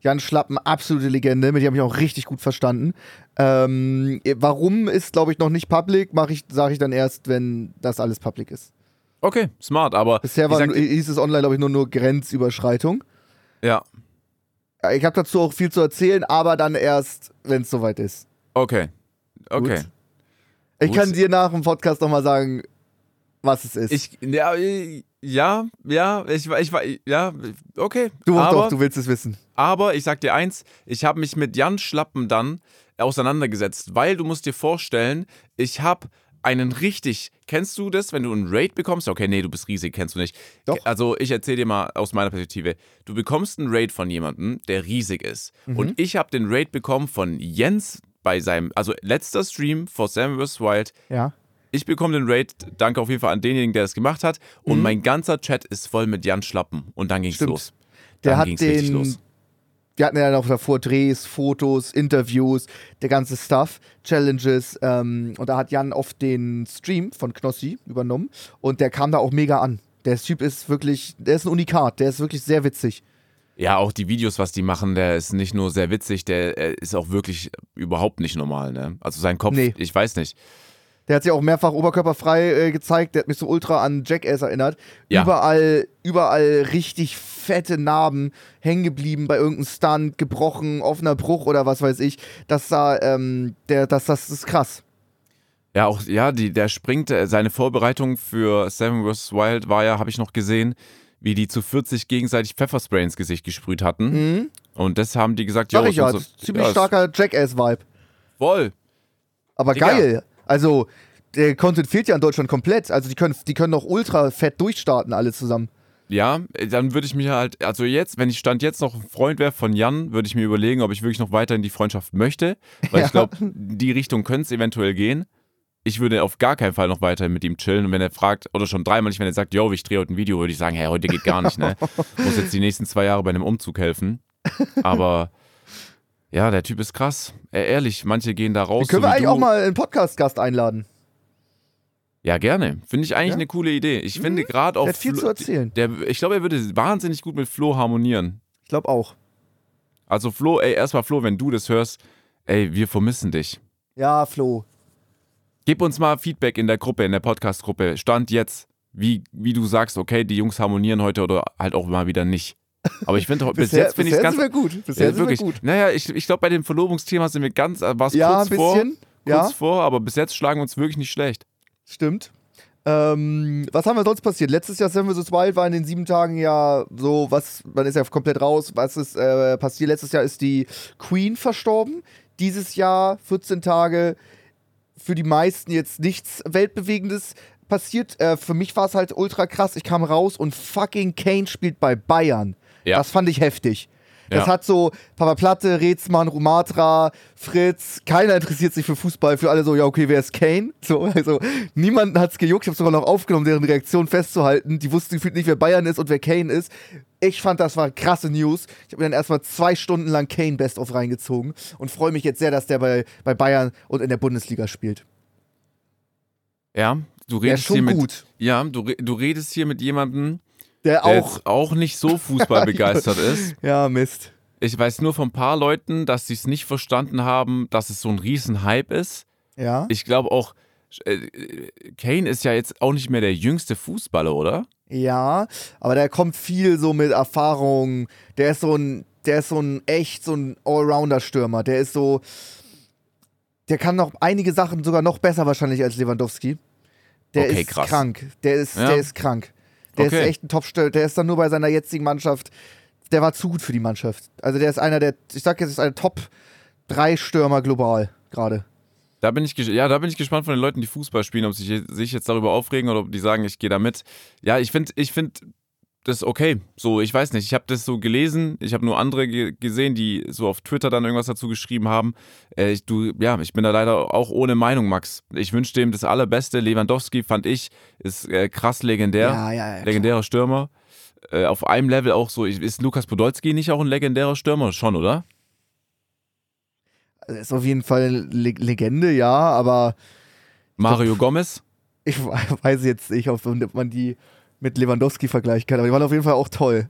Jan Schlappen, absolute Legende, mit dem habe ich auch richtig gut verstanden. Ähm, warum ist, glaube ich, noch nicht public, ich, sage ich dann erst, wenn das alles public ist. Okay, smart, aber. Bisher war, hieß es online, glaube ich, nur, nur Grenzüberschreitung. Ja. Ich habe dazu auch viel zu erzählen, aber dann erst, wenn es soweit ist. Okay. Okay. Gut. Ich Gut. kann dir nach dem Podcast nochmal sagen, was es ist. Ich, ja, ja, ja, ich, ich, ich ja, okay. Du aber, doch, du willst es wissen. Aber ich sag dir eins, ich habe mich mit Jan Schlappen dann auseinandergesetzt, weil du musst dir vorstellen, ich habe einen richtig, kennst du das, wenn du einen Raid bekommst? Okay, nee, du bist riesig, kennst du nicht. Doch. Also ich erzähle dir mal aus meiner Perspektive. Du bekommst einen Raid von jemandem, der riesig ist. Mhm. Und ich habe den Raid bekommen von Jens bei seinem, also letzter Stream vor Sam vs. Wild. Ja. Ich bekomme den Raid, danke auf jeden Fall an denjenigen, der das gemacht hat. Und mhm. mein ganzer Chat ist voll mit Jan Schlappen. Und dann ging es los. Der dann hat den, los wir hatten ja noch davor Drehs, Fotos, Interviews, der ganze Stuff, Challenges. Ähm, und da hat Jan oft den Stream von Knossi übernommen und der kam da auch mega an. Der Typ ist wirklich, der ist ein Unikat, der ist wirklich sehr witzig. Ja, auch die Videos, was die machen, der ist nicht nur sehr witzig, der ist auch wirklich überhaupt nicht normal. Ne? Also sein Kopf, nee. ich weiß nicht. Der hat sich auch mehrfach oberkörperfrei äh, gezeigt. Der hat mich so ultra an Jackass erinnert. Ja. Überall, überall richtig fette Narben hängen geblieben bei irgendeinem Stunt, gebrochen, offener Bruch oder was weiß ich. Das sah, ähm, der, das, das ist krass. Ja, auch, ja, die, der springt, äh, seine Vorbereitung für Seven vs. Wild war ja, habe ich noch gesehen, wie die zu 40 gegenseitig Pfefferspray ins Gesicht gesprüht hatten. Mhm. Und das haben die gesagt, ja, ich ja, so, ziemlich ja, starker Jackass-Vibe. Voll. Aber Digga. geil. Also, der Content fehlt ja in Deutschland komplett. Also, die können, die können noch ultra fett durchstarten, alle zusammen. Ja, dann würde ich mich halt, also jetzt, wenn ich Stand jetzt noch ein Freund wäre von Jan, würde ich mir überlegen, ob ich wirklich noch weiter in die Freundschaft möchte. Weil *laughs* ja. ich glaube, die Richtung könnte es eventuell gehen. Ich würde auf gar keinen Fall noch weiter mit ihm chillen. Und wenn er fragt, oder schon dreimal nicht, wenn er sagt, yo, ich drehe heute ein Video, würde ich sagen, hey, heute geht gar nicht, ne? *laughs* Muss jetzt die nächsten zwei Jahre bei einem Umzug helfen. Aber ja, der Typ ist krass. Ehrlich, manche gehen da raus. Den können so wir eigentlich du. auch mal einen Podcast-Gast einladen? Ja, gerne. Finde ich eigentlich ja? eine coole Idee. Ich mhm. finde gerade auch. Der hat viel Flo, zu erzählen. Der, ich glaube, er würde wahnsinnig gut mit Flo harmonieren. Ich glaube auch. Also, Flo, ey, erstmal, Flo, wenn du das hörst, ey, wir vermissen dich. Ja, Flo. Gib uns mal Feedback in der Gruppe, in der Podcast-Gruppe. Stand jetzt, wie, wie du sagst, okay, die Jungs harmonieren heute oder halt auch mal wieder nicht. Aber ich finde, *laughs* bis jetzt finde ich es ganz. Sind wir gut. Bisher ja, wirklich. gut. Naja, ich, ich glaube, bei dem Verlobungsthema sind wir ganz. Äh, War ja, kurz ein bisschen. Vor, ja. Kurz vor, aber bis jetzt schlagen wir uns wirklich nicht schlecht. Stimmt. Ähm, was haben wir sonst passiert? Letztes Jahr Seven vs. Wild war in den sieben Tagen ja so, was, man ist ja komplett raus. Was ist äh, passiert? Letztes Jahr ist die Queen verstorben. Dieses Jahr, 14 Tage, für die meisten jetzt nichts Weltbewegendes passiert. Äh, für mich war es halt ultra krass. Ich kam raus und fucking Kane spielt bei Bayern. Ja. Das fand ich heftig. Das ja. hat so Papa Platte, Rezmann, Rumatra, Fritz, keiner interessiert sich für Fußball, für alle so, ja, okay, wer ist Kane? So, also niemanden hat's gejuckt. Ich habe sogar noch aufgenommen, deren Reaktion festzuhalten. Die wussten gefühlt nicht, wer Bayern ist und wer Kane ist. Ich fand, das war krasse News. Ich habe mir dann erstmal zwei Stunden lang Kane Best of reingezogen und freue mich jetzt sehr, dass der bei, bei Bayern und in der Bundesliga spielt. Ja, du redest schon hier mit, gut. Ja, du, du redest hier mit jemandem, der, der auch, auch nicht so fußballbegeistert *laughs* ist. Ja, Mist. Ich weiß nur von ein paar Leuten, dass sie es nicht verstanden haben, dass es so ein Riesenhype ist. Ja. Ich glaube auch, äh, Kane ist ja jetzt auch nicht mehr der jüngste Fußballer, oder? Ja, aber der kommt viel so mit Erfahrung. Der ist so ein, der ist so ein echt so ein Allrounder-Stürmer. Der ist so, der kann noch einige Sachen sogar noch besser wahrscheinlich als Lewandowski. Der okay, ist krass. krank. Der ist, ja. der ist krank. Der okay. ist echt ein Top-Stürmer. Der ist dann nur bei seiner jetzigen Mannschaft. Der war zu gut für die Mannschaft. Also der ist einer der, ich sag jetzt, ist ein Top 3 Stürmer global gerade. Da bin ich, ja, da bin ich gespannt von den Leuten, die Fußball spielen, ob sie sich jetzt darüber aufregen oder ob die sagen, ich gehe da mit. Ja, ich finde, ich finde das okay. So, ich weiß nicht, ich habe das so gelesen, ich habe nur andere ge gesehen, die so auf Twitter dann irgendwas dazu geschrieben haben. Äh, ich, du, ja, ich bin da leider auch ohne Meinung, Max. Ich wünsche dem das Allerbeste. Lewandowski fand ich ist äh, krass legendär, ja, ja, ja, legendärer Stürmer. Äh, auf einem Level auch so. Ist Lukas Podolski nicht auch ein legendärer Stürmer? Schon, oder? Er ist auf jeden Fall eine Legende, ja, aber. Mario Gomez? Ich *laughs* weiß jetzt nicht, ob man die mit Lewandowski vergleichen kann, aber die waren auf jeden Fall auch toll.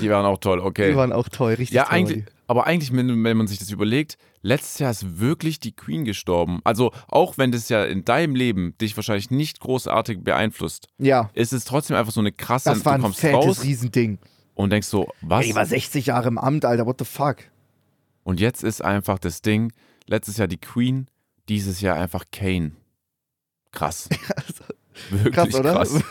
Die waren auch toll, okay. Die waren auch toll, richtig ja, toll. eigentlich, aber eigentlich, wenn, wenn man sich das überlegt, letztes Jahr ist wirklich die Queen gestorben. Also, auch wenn das ja in deinem Leben dich wahrscheinlich nicht großartig beeinflusst, Ja, ist es trotzdem einfach so eine krasse, das war ein fettes raus Riesending. und denkst so, was? Ey, war 60 Jahre im Amt, Alter, what the fuck? Und jetzt ist einfach das Ding, letztes Jahr die Queen, dieses Jahr einfach Kane. Krass. *laughs* Wirklich Krass, oder? krass.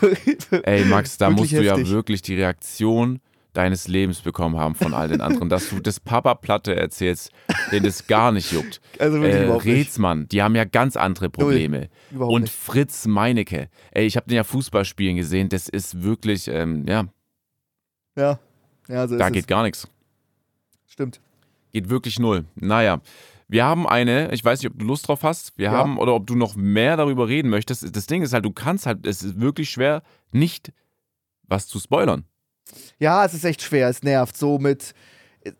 *laughs* Ey, Max, da musst du ja heftig. wirklich die Reaktion deines Lebens bekommen haben von all den anderen, dass du das Papa-Platte erzählst, den das gar nicht juckt. Also wirklich Äh, überhaupt nicht. Rätsmann, die haben ja ganz andere Probleme. Überhaupt Und nicht. Fritz Meinecke, ey, ich habe den ja Fußball spielen gesehen, das ist wirklich, ähm, ja, Ja, ja so da geht es. gar nichts. Stimmt. Geht wirklich null. Naja, wir haben eine, ich weiß nicht, ob du Lust drauf hast, wir Ja. haben, oder ob du noch mehr darüber reden möchtest. Das Ding ist halt, du kannst halt, es ist wirklich schwer, nicht was zu spoilern. Ja, es ist echt schwer, es nervt. So mit.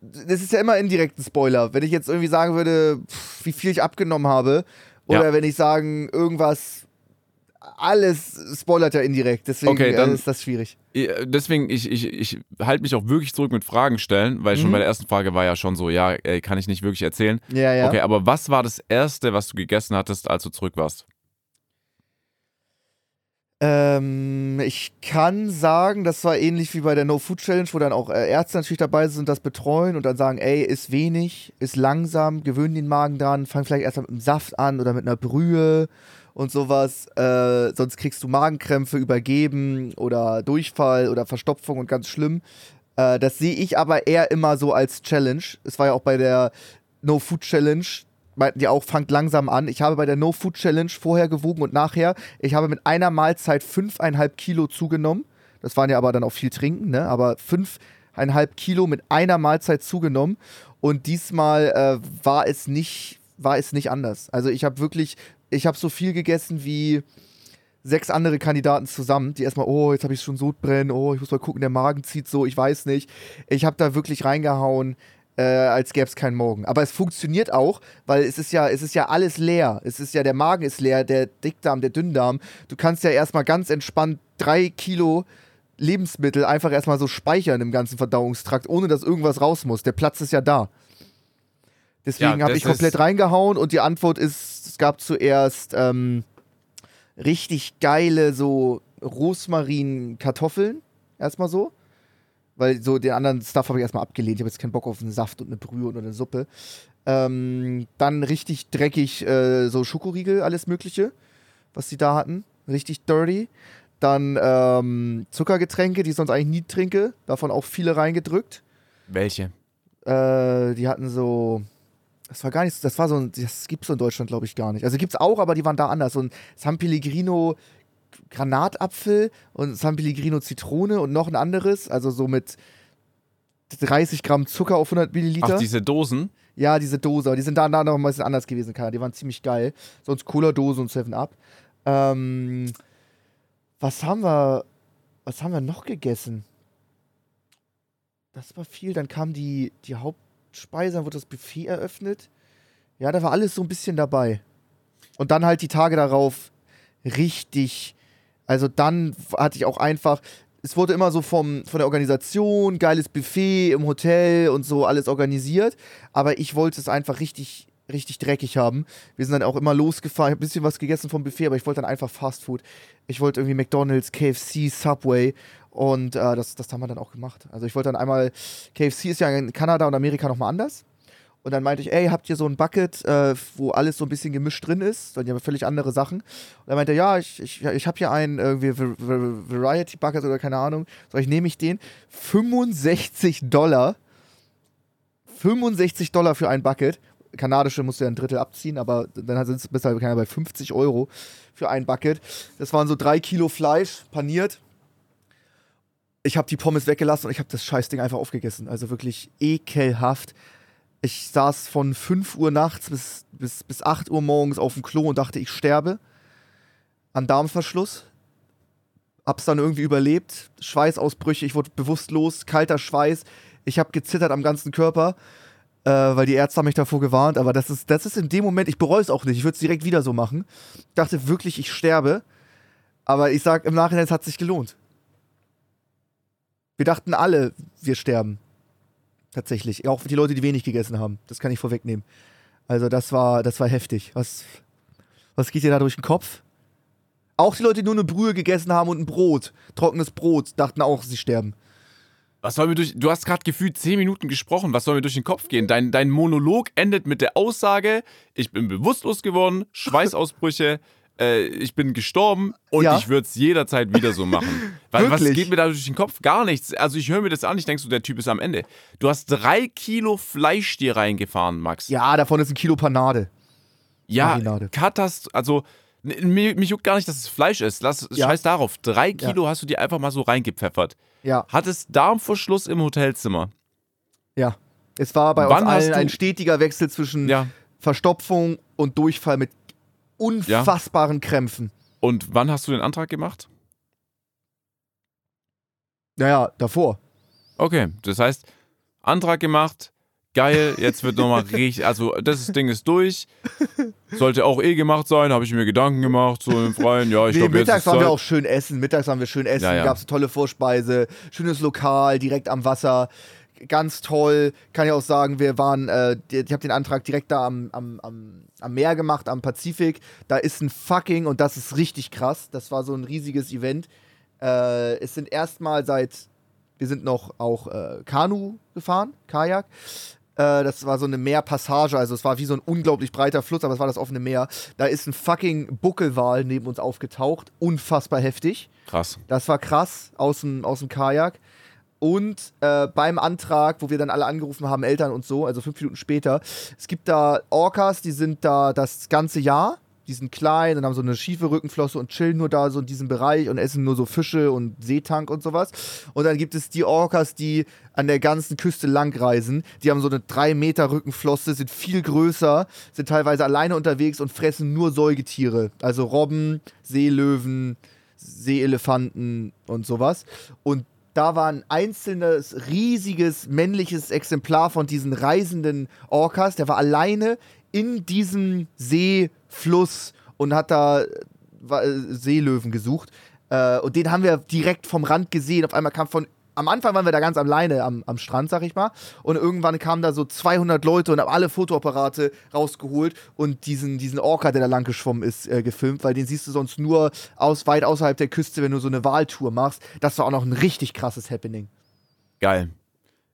Das ist ja immer indirekt ein Spoiler. Wenn ich jetzt irgendwie sagen würde, wie viel ich abgenommen habe, oder Ja. wenn ich sagen, irgendwas. Alles spoilert ja indirekt, deswegen Okay, dann- äh, ist das schwierig. Deswegen, ich, ich, ich halte mich auch wirklich zurück mit Fragen stellen, weil schon Mhm. bei der ersten Frage war ja schon so, ja, ey, kann ich nicht wirklich erzählen. Ja, ja. Okay, aber was war das Erste, was du gegessen hattest, als du zurück warst? Ähm, ich kann sagen, das war ähnlich wie bei der No Food Challenge, wo dann auch äh, Ärzte natürlich dabei sind und das betreuen und dann sagen, ey, ist wenig, ist langsam, gewöhnen den Magen dran, fang vielleicht erst mal mit einem Saft an oder mit einer Brühe und sowas. Äh, sonst kriegst du Magenkrämpfe, Übergeben oder Durchfall oder Verstopfung und ganz schlimm. Äh, das sehe ich aber eher immer so als Challenge. Es war ja auch bei der No Food Challenge, meinten die auch, fangt langsam an. Ich habe bei der No Food Challenge vorher gewogen und nachher. Ich habe mit einer Mahlzeit fünfeinhalb Kilo zugenommen. Das waren ja aber dann auch viel trinken, ne? Aber fünfeinhalb Kilo mit einer Mahlzeit zugenommen. Und diesmal äh, war es nicht, war es nicht anders. Also ich habe wirklich, ich habe so viel gegessen wie sechs andere Kandidaten zusammen, die erstmal, oh, jetzt habe ich schon Sodbrennen, oh, ich muss mal gucken, der Magen zieht so, ich weiß nicht. Ich habe da wirklich reingehauen, äh, als gäbe es keinen Morgen. Aber es funktioniert auch, weil es ist ja, es ist ja alles leer. Es ist ja, der Magen ist leer, der Dickdarm, der Dünndarm. Du kannst ja erstmal ganz entspannt drei Kilo Lebensmittel einfach erstmal so speichern im ganzen Verdauungstrakt, ohne dass irgendwas raus muss. Der Platz ist ja da. Deswegen Ja, habe ich komplett reingehauen und die Antwort ist, es gab zuerst ähm, richtig geile so Rosmarin-Kartoffeln. Erstmal so. Weil so den anderen Stuff habe ich erstmal abgelehnt. Ich habe jetzt keinen Bock auf einen Saft und eine Brühe und eine Suppe. Ähm, dann richtig dreckig äh, so Schokoriegel, alles Mögliche, was die da hatten. Richtig dirty. Dann ähm, Zuckergetränke, die ich sonst eigentlich nie trinke. Davon auch viele reingedrückt. Welche? Äh, die hatten so. Das war gar nicht, das war so ein, das gibt's so in Deutschland, glaube ich, gar nicht. Also gibt's auch, aber die waren da anders. So ein San Pellegrino Granatapfel und San Pellegrino Zitrone und noch ein anderes, also so mit 30 Gramm Zucker auf 100 Milliliter. Ach, diese Dosen? Ja, diese Dose, aber die sind da, da noch ein bisschen anders gewesen, Kana. Die waren ziemlich geil. Sonst Cola-Dose und 7-Up. Ähm, was haben wir, was haben wir noch gegessen? Das war viel. Dann kam die, die Hauptspeise, dann wurde das Buffet eröffnet. Ja, da war alles so ein bisschen dabei. Und dann halt die Tage darauf richtig, also dann hatte ich auch einfach, es wurde immer so vom, von der Organisation, geiles Buffet im Hotel und so alles organisiert, aber ich wollte es einfach richtig, richtig dreckig haben. Wir sind dann auch immer losgefahren, ich habe ein bisschen was gegessen vom Buffet, aber ich wollte dann einfach Fast Food. Ich wollte irgendwie McDonalds, KFC, Subway und äh, das, das haben wir dann auch gemacht. Also ich wollte dann einmal, KFC ist ja in Kanada und Amerika nochmal anders. Und dann meinte ich, ey, habt ihr so ein Bucket, äh, wo alles so ein bisschen gemischt drin ist? Dann haben völlig andere Sachen. Und dann meinte er, ja, ich, ich, ich habe hier einen irgendwie Va- Va- Variety Bucket oder keine Ahnung. Soll ich nehme ich den? 65 Dollar. 65 Dollar für ein Bucket. Kanadische musst du ja ein Drittel abziehen, aber dann sind es bis halt bei 50 Euro für ein Bucket. Das waren so drei Kilo Fleisch, paniert. Ich habe die Pommes weggelassen und ich habe das Scheißding einfach aufgegessen. Also wirklich ekelhaft ich saß von 5 Uhr nachts bis, bis, bis 8 Uhr morgens auf dem Klo und dachte, ich sterbe. An Darmverschluss. Hab's dann irgendwie überlebt. Schweißausbrüche, ich wurde bewusstlos, kalter Schweiß. Ich habe gezittert am ganzen Körper, äh, weil die Ärzte haben mich davor gewarnt. Aber das ist, das ist in dem Moment, ich bereue es auch nicht. Ich würde es direkt wieder so machen. Ich dachte wirklich, ich sterbe. Aber ich sag im Nachhinein, es hat sich gelohnt. Wir dachten alle, wir sterben. Tatsächlich. Auch die Leute, die wenig gegessen haben. Das kann ich vorwegnehmen. Also das war, das war heftig. Was, was geht dir da durch den Kopf? Auch die Leute, die nur eine Brühe gegessen haben und ein Brot, trockenes Brot, dachten auch, sie sterben. Was soll mir durch. Du hast gerade gefühlt zehn Minuten gesprochen. Was soll mir durch den Kopf gehen? Dein, dein Monolog endet mit der Aussage: Ich bin bewusstlos geworden, Schweißausbrüche, äh, ich bin gestorben und Ja. ich würde es jederzeit wieder so machen. *laughs* Was, was geht mir da durch den Kopf? Gar nichts. Also, ich höre mir das an, ich denke so, der Typ ist am Ende. Du hast drei Kilo Fleisch dir reingefahren, Max. Ja, davon ist ein Kilo Panade. Ja, Marinade. Katast, also mir, mich juckt gar nicht, dass es Fleisch ist. Lass, Ja. Scheiß darauf. Drei Kilo hast du dir einfach mal so reingepfeffert. Ja, Hattest Darmverschluss im Hotelzimmer. ja. Es war bei Wann uns allen ein stetiger Wechsel zwischen Ja. Verstopfung und Durchfall mit unfassbaren Krämpfen. Und wann hast du den Antrag gemacht? Naja, davor. Okay, das heißt, Antrag gemacht, geil, jetzt wird nochmal *laughs* richtig, also das Ding ist durch. Sollte auch eh gemacht sein, habe ich mir Gedanken gemacht, so im Freien. Ja, ich Nee, glaube, mittags waren wir Zeit. auch schön essen. Mittags waren wir schön essen. Ja, ja. Gab es tolle Vorspeise, schönes Lokal, direkt am Wasser. Ganz toll. Kann ich auch sagen, wir waren, äh, ich habe den Antrag direkt da am, am, am, am Meer gemacht, am Pazifik. Da ist ein fucking, und das ist richtig krass, das war so ein riesiges Event. Äh, es sind erstmal seit, wir sind noch auch äh, Kanu gefahren, Kajak. Äh, das war so eine Meerpassage, also es war wie so ein unglaublich breiter Fluss, aber es war das offene Meer. Da ist ein fucking Buckelwal neben uns aufgetaucht. Unfassbar heftig. Krass. Das war krass aus dem, aus dem Kajak. Und äh, beim Antrag, wo wir dann alle angerufen haben, Eltern und so, also fünf Minuten später, es gibt da Orcas, die sind da das ganze Jahr. Die sind klein und haben so eine schiefe Rückenflosse und chillen nur da so in diesem Bereich und essen nur so Fische und Seetank und sowas. Und dann gibt es die Orcas, die an der ganzen Küste langreisen. Die haben so eine 3 Meter Rückenflosse, sind viel größer, sind teilweise alleine unterwegs und fressen nur Säugetiere. Also Robben, Seelöwen, Seeelefanten und sowas. Und da war ein einzelnes, riesiges, männliches Exemplar von diesen reisenden Orcas. Der war alleine in diesem Seefluss und hat da äh, äh, Seelöwen gesucht. Äh, und den haben wir direkt vom Rand gesehen. Auf einmal kam von. Am Anfang waren wir da ganz alleine am, am Strand, sag ich mal. Und irgendwann kamen da so 200 Leute und haben alle Fotoapparate rausgeholt und diesen, diesen Orca, der da lang geschwommen ist, äh, gefilmt, weil den siehst du sonst nur aus, weit außerhalb der Küste, wenn du so eine Wahltour machst. Das war auch noch ein richtig krasses Happening. Geil.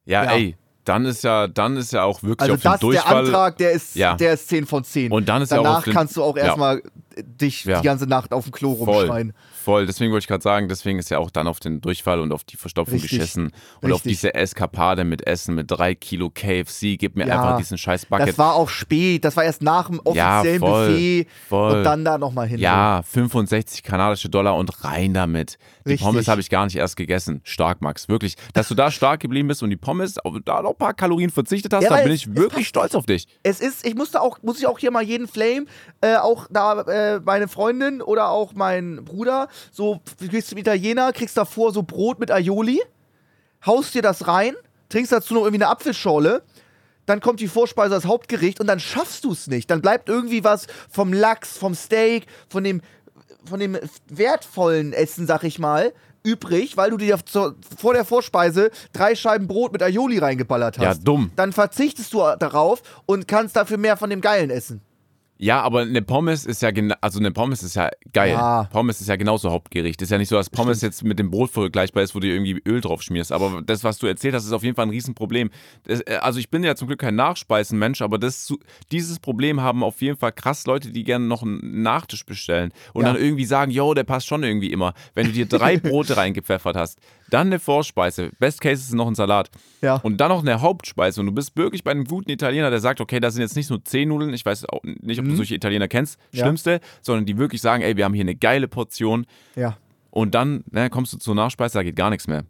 Ja, Ja. ey, dann ist ja, dann ist ja auch wirklich Also auf den das, der Durchfall. Antrag, der ist, Ja. der ist 10 von 10. Und dann ist ja auch Danach den- kannst du auch Ja. Dich Ja. die ganze Nacht auf dem Klo Voll, rumschreien. voll. Deswegen wollte ich gerade sagen, deswegen ist ja auch dann auf den Durchfall und auf die Verstopfung Richtig. geschissen und auf diese Eskapade mit Essen mit drei Kilo KFC. Gib mir Ja. einfach diesen scheiß Bucket. Das war auch spät, das war erst nach dem Ja, offiziellen voll, Buffet voll. und dann da nochmal hin. Ja, 65 kanadische Dollar und rein damit. Die Richtig. Pommes habe ich gar nicht erst gegessen. Stark, Max. Wirklich. Dass du da stark geblieben bist und die Pommes, auf- da noch ein paar Kalorien verzichtet hast, Ja, da bin ich wirklich stolz auf dich. Es ist, ich musste auch, muss ich auch hier mal jeden Flame, äh, auch da äh, meine Freundin oder auch mein Bruder, so, du gehst zum Italiener, kriegst davor so Brot mit Aioli, haust dir das rein, trinkst dazu noch irgendwie eine Apfelschorle, dann kommt die Vorspeise als Hauptgericht und dann schaffst du es nicht. Dann bleibt irgendwie was vom Lachs, vom Steak, von dem, von dem wertvollen Essen, sag ich mal, übrig, weil du dir vor der Vorspeise drei Scheiben Brot mit Aioli reingeballert hast. Ja, dumm. Dann verzichtest du darauf und kannst dafür mehr von dem Geilen essen. Ja, aber eine Pommes ist ja genau, also eine Pommes ist ja geil. Ja. Pommes ist ja genauso Hauptgericht. Ist ja nicht so, dass Pommes jetzt mit dem Brot vergleichbar ist, wo du irgendwie Öl drauf schmierst. Aber das, was du erzählt hast, ist auf jeden Fall ein Riesenproblem. Das, äh, also ich bin ja zum Glück kein Nachspeisenmensch, aber das, dieses Problem haben auf jeden Fall krass Leute, die gerne noch einen Nachtisch bestellen und Ja. dann irgendwie sagen, yo, der passt schon irgendwie immer. Wenn du dir drei *laughs* Brote reingepfeffert hast, dann eine Vorspeise, Best Case ist noch ein Salat Ja. und dann noch eine Hauptspeise und du bist wirklich bei einem guten Italiener, der sagt, okay, da sind jetzt nicht nur 10 Nudeln, ich weiß auch nicht, ob du solche Italiener kennst, Mhm. Ja. schlimmste, sondern die wirklich sagen, ey, wir haben hier eine geile Portion Ja, und dann ne, kommst du zur Nachspeise, da geht gar nichts mehr.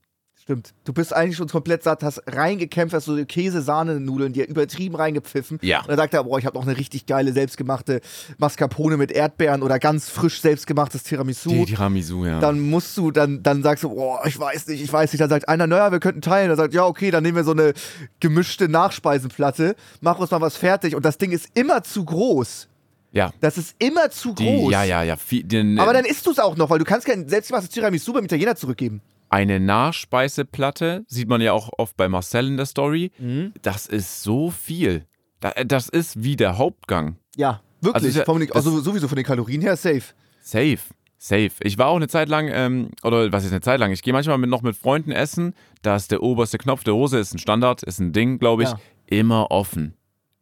Stimmt. Du bist eigentlich schon komplett satt, hast reingekämpft, hast so Käse-Sahne-Nudeln dir übertrieben reingepfiffen. Ja. Und dann sagt er, boah, ich habe noch eine richtig geile selbstgemachte Mascarpone mit Erdbeeren oder ganz frisch selbstgemachtes Tiramisu. Die Tiramisu, ja. dann musst du, dann, dann sagst du, boah, ich weiß nicht, ich weiß nicht. Dann sagt einer, naja, wir könnten teilen. Dann sagt, ja, okay, dann nehmen wir so eine gemischte Nachspeisenplatte, mach uns mal was fertig. Und das Ding ist immer zu groß. ja. Das ist immer zu Die, groß. ja, ja, ja. Viel, den, Aber dann isst du es auch noch, weil du kannst kein selbstgemachtes Tiramisu beim Italiener zurückgeben. Eine Nachspeiseplatte, sieht man ja auch oft bei Marcel in der Story. Mhm. Das ist so viel. Da- Das ist wie der Hauptgang. Ja, wirklich. Also ja- also sowieso von den Kalorien her safe. Safe. Safe. Ich war auch eine Zeit lang, ähm, oder was ist eine Zeit lang? Ich gehe manchmal mit, noch mit Freunden essen. Da ist der oberste Knopf der Hose, ist ein Standard, ist ein Ding, glaube ich. Ja. Immer offen.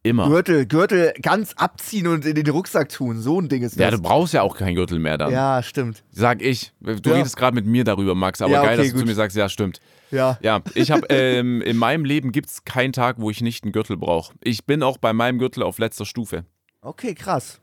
Immer. Gürtel, Gürtel ganz abziehen und in den Rucksack tun. So ein Ding ist Ja, das. du brauchst ja auch keinen Gürtel mehr dann. ja, stimmt. Sag ich. Du Ja. redest gerade mit mir darüber, Max, aber Ja, geil, okay, dass du zu gut. mir sagst, ja, stimmt. Ja. Ja, ich habe ähm, in meinem Leben gibt es keinen Tag, wo ich nicht einen Gürtel brauche. Ich bin auch bei meinem Gürtel auf letzter Stufe. Okay, krass.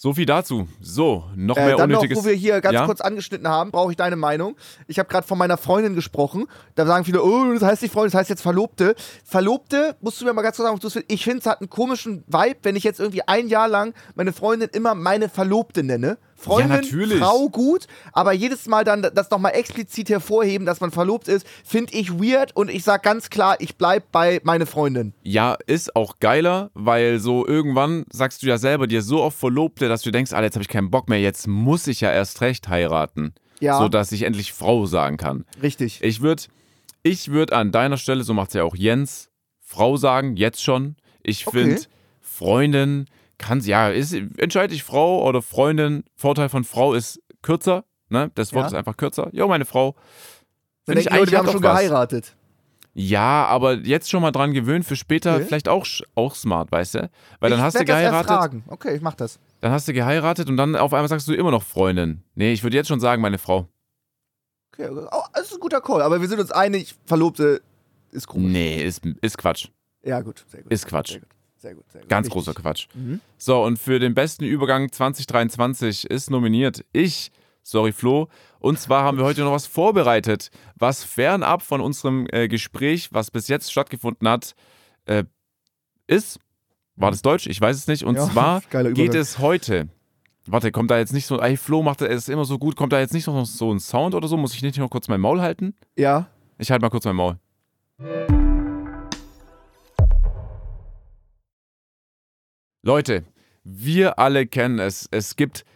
So viel dazu. So, noch Äh, mehr dann noch, unnötiges. wo wir hier ganz Ja? kurz angeschnitten haben, brauche ich deine Meinung. Ich habe gerade von meiner Freundin gesprochen. Da sagen viele, oh, das heißt nicht Freundin, das heißt jetzt Verlobte. Verlobte, musst du mir mal ganz kurz sagen, ob findest. ich finde, es hat einen komischen Vibe, wenn ich jetzt irgendwie ein Jahr lang meine Freundin immer meine Verlobte nenne. Freundin, natürlich. Frau gut, aber jedes Mal dann das nochmal explizit hervorheben, dass man verlobt ist, finde ich weird und ich sag ganz klar, ich bleib bei meine Freundin. Ja, ist auch geiler, weil so irgendwann sagst du ja selber dir so oft Verlobte, dass du denkst, Alter, jetzt habe ich keinen Bock mehr, jetzt muss ich ja erst recht heiraten. Ja. So dass ich endlich Frau sagen kann. Richtig. Ich würde ich würd an deiner Stelle, so macht es ja auch Jens, Frau sagen, jetzt schon. Ich Okay. finde, Freundin kann ja, ist, entscheide ich Frau oder Freundin. Vorteil von Frau ist kürzer, ne? Das Wort Ja. ist einfach kürzer. Jo, meine Frau. Dann Find ich Leute, wir haben schon was. geheiratet. Ja, aber jetzt schon mal dran gewöhnt, für später Okay. vielleicht auch, auch smart, weißt du? Weil dann ich hast du werd das geheiratet, fragen. Okay, ich mach das. dann hast du geheiratet und dann auf einmal sagst du immer noch Freundin. Nee, ich würde jetzt schon sagen, meine Frau. Okay, oh, das ist ein guter Call, aber wir sind uns einig, Verlobte ist komisch. Nee, ist, ist Quatsch. Ja, gut, sehr gut. Ist Quatsch. Gut, sehr gut. Sehr gut. Ganz großer Quatsch. Mhm. So, und für den besten Übergang 2023 ist nominiert ich, sorry Flo. Und zwar haben wir heute noch was vorbereitet, was fernab von unserem äh, Gespräch, was bis jetzt stattgefunden hat, äh, ist. War das Deutsch? Ich weiß es nicht. Und Ja, zwar *laughs* geht es heute. Warte, kommt da jetzt nicht so, ey, Flo macht es immer so gut, kommt da jetzt nicht noch so ein Sound oder so? Muss ich nicht noch kurz mein Maul halten? Ja, Ich halte mal kurz mein Maul. Leute, wir alle kennen es. Es gibt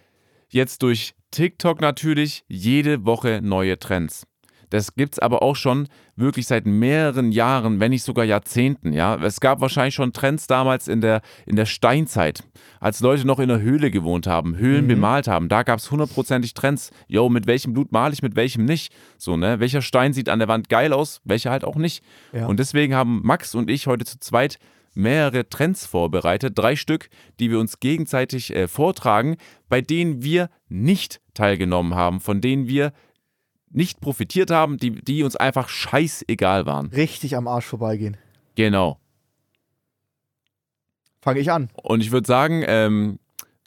jetzt durch TikTok natürlich jede Woche neue Trends. Das gibt's aber auch schon wirklich seit mehreren Jahren, wenn nicht sogar Jahrzehnten. Ja, es gab wahrscheinlich schon Trends damals in der, in der Steinzeit, als Leute noch in der Höhle gewohnt haben, Höhlen bemalt haben. Da gab's hundertprozentig Trends. Yo, mit welchem Blut male ich, mit welchem nicht? So ne, welcher Stein sieht an der Wand geil aus, welcher halt auch nicht. Ja. Und deswegen haben Max und ich heute zu zweit mehrere Trends vorbereitet, drei Stück, die wir uns gegenseitig äh, vortragen, bei denen wir nicht teilgenommen haben, von denen wir nicht profitiert haben, die, die uns einfach scheißegal waren. richtig am Arsch vorbeigehen. Genau. Fange ich an. Und ich würde sagen, ähm,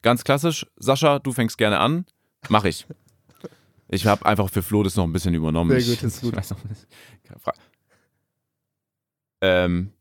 ganz klassisch, Sascha, du fängst gerne an. Mach ich. Ich habe einfach für Flo das noch ein bisschen übernommen. Sehr ich, gut, ist *laughs* gut. Ich weiß noch nicht. Ähm,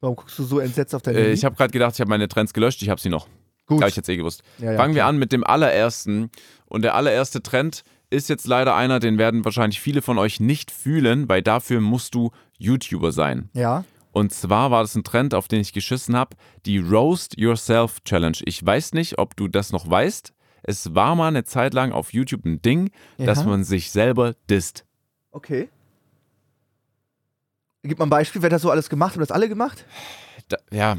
Warum guckst du so entsetzt auf dein äh, Handy? ich habe gerade gedacht, ich habe meine Trends gelöscht, ich habe sie noch. Gut. Habe ich jetzt eh gewusst. ja, ja, Fangen wir klar. an mit dem allerersten. Und der allererste Trend ist jetzt leider einer, den werden wahrscheinlich viele von euch nicht fühlen, weil dafür musst du YouTuber sein. Ja. Und zwar war das ein Trend, auf den ich geschissen habe, die Roast Yourself Challenge. Ich weiß nicht, ob du das noch weißt. Es war mal eine Zeit lang auf YouTube ein Ding, dass Ja. man sich selber disst. Okay. Gib mal ein Beispiel, wer hat das so alles gemacht? Haben das alle gemacht? Da, ja,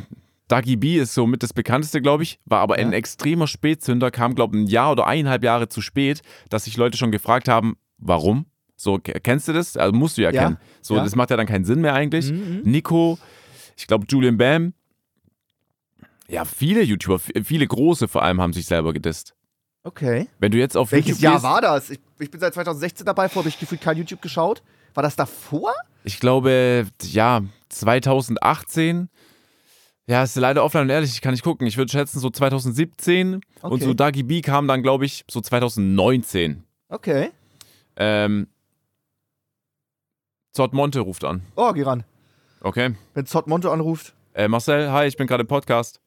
Dagi B ist so mit das bekannteste, glaube ich, war aber ein Ja. extremer Spätzünder, kam, glaube ich, ein Jahr oder eineinhalb Jahre zu spät, dass sich Leute schon gefragt haben, warum? So, ke- kennst du das? Also musst du ja, Ja. kennen. So, Ja. das macht ja dann keinen Sinn mehr eigentlich. Mhm. Nico, ich glaube Julian Bam. Ja, viele YouTuber, viele große vor allem haben sich selber gedisst. Okay. Wenn du jetzt auf Welches YouTube Jahr gehst, war das? Ich, ich bin seit 2016 dabei, vorher habe ich gefühlt kein YouTube geschaut. War das davor? ich glaube, ja, 2018. Ja, ist leider offline und ehrlich, ich kann nicht gucken. Ich würde schätzen so 2017 und Okay. so Dagi B kam dann, glaube ich, so 2019. Okay. Ähm, Zott Monte ruft an. Oh, geh ran. Okay. Wenn Zott Monte anruft. Äh, Marcel, hi, ich bin gerade im Podcast.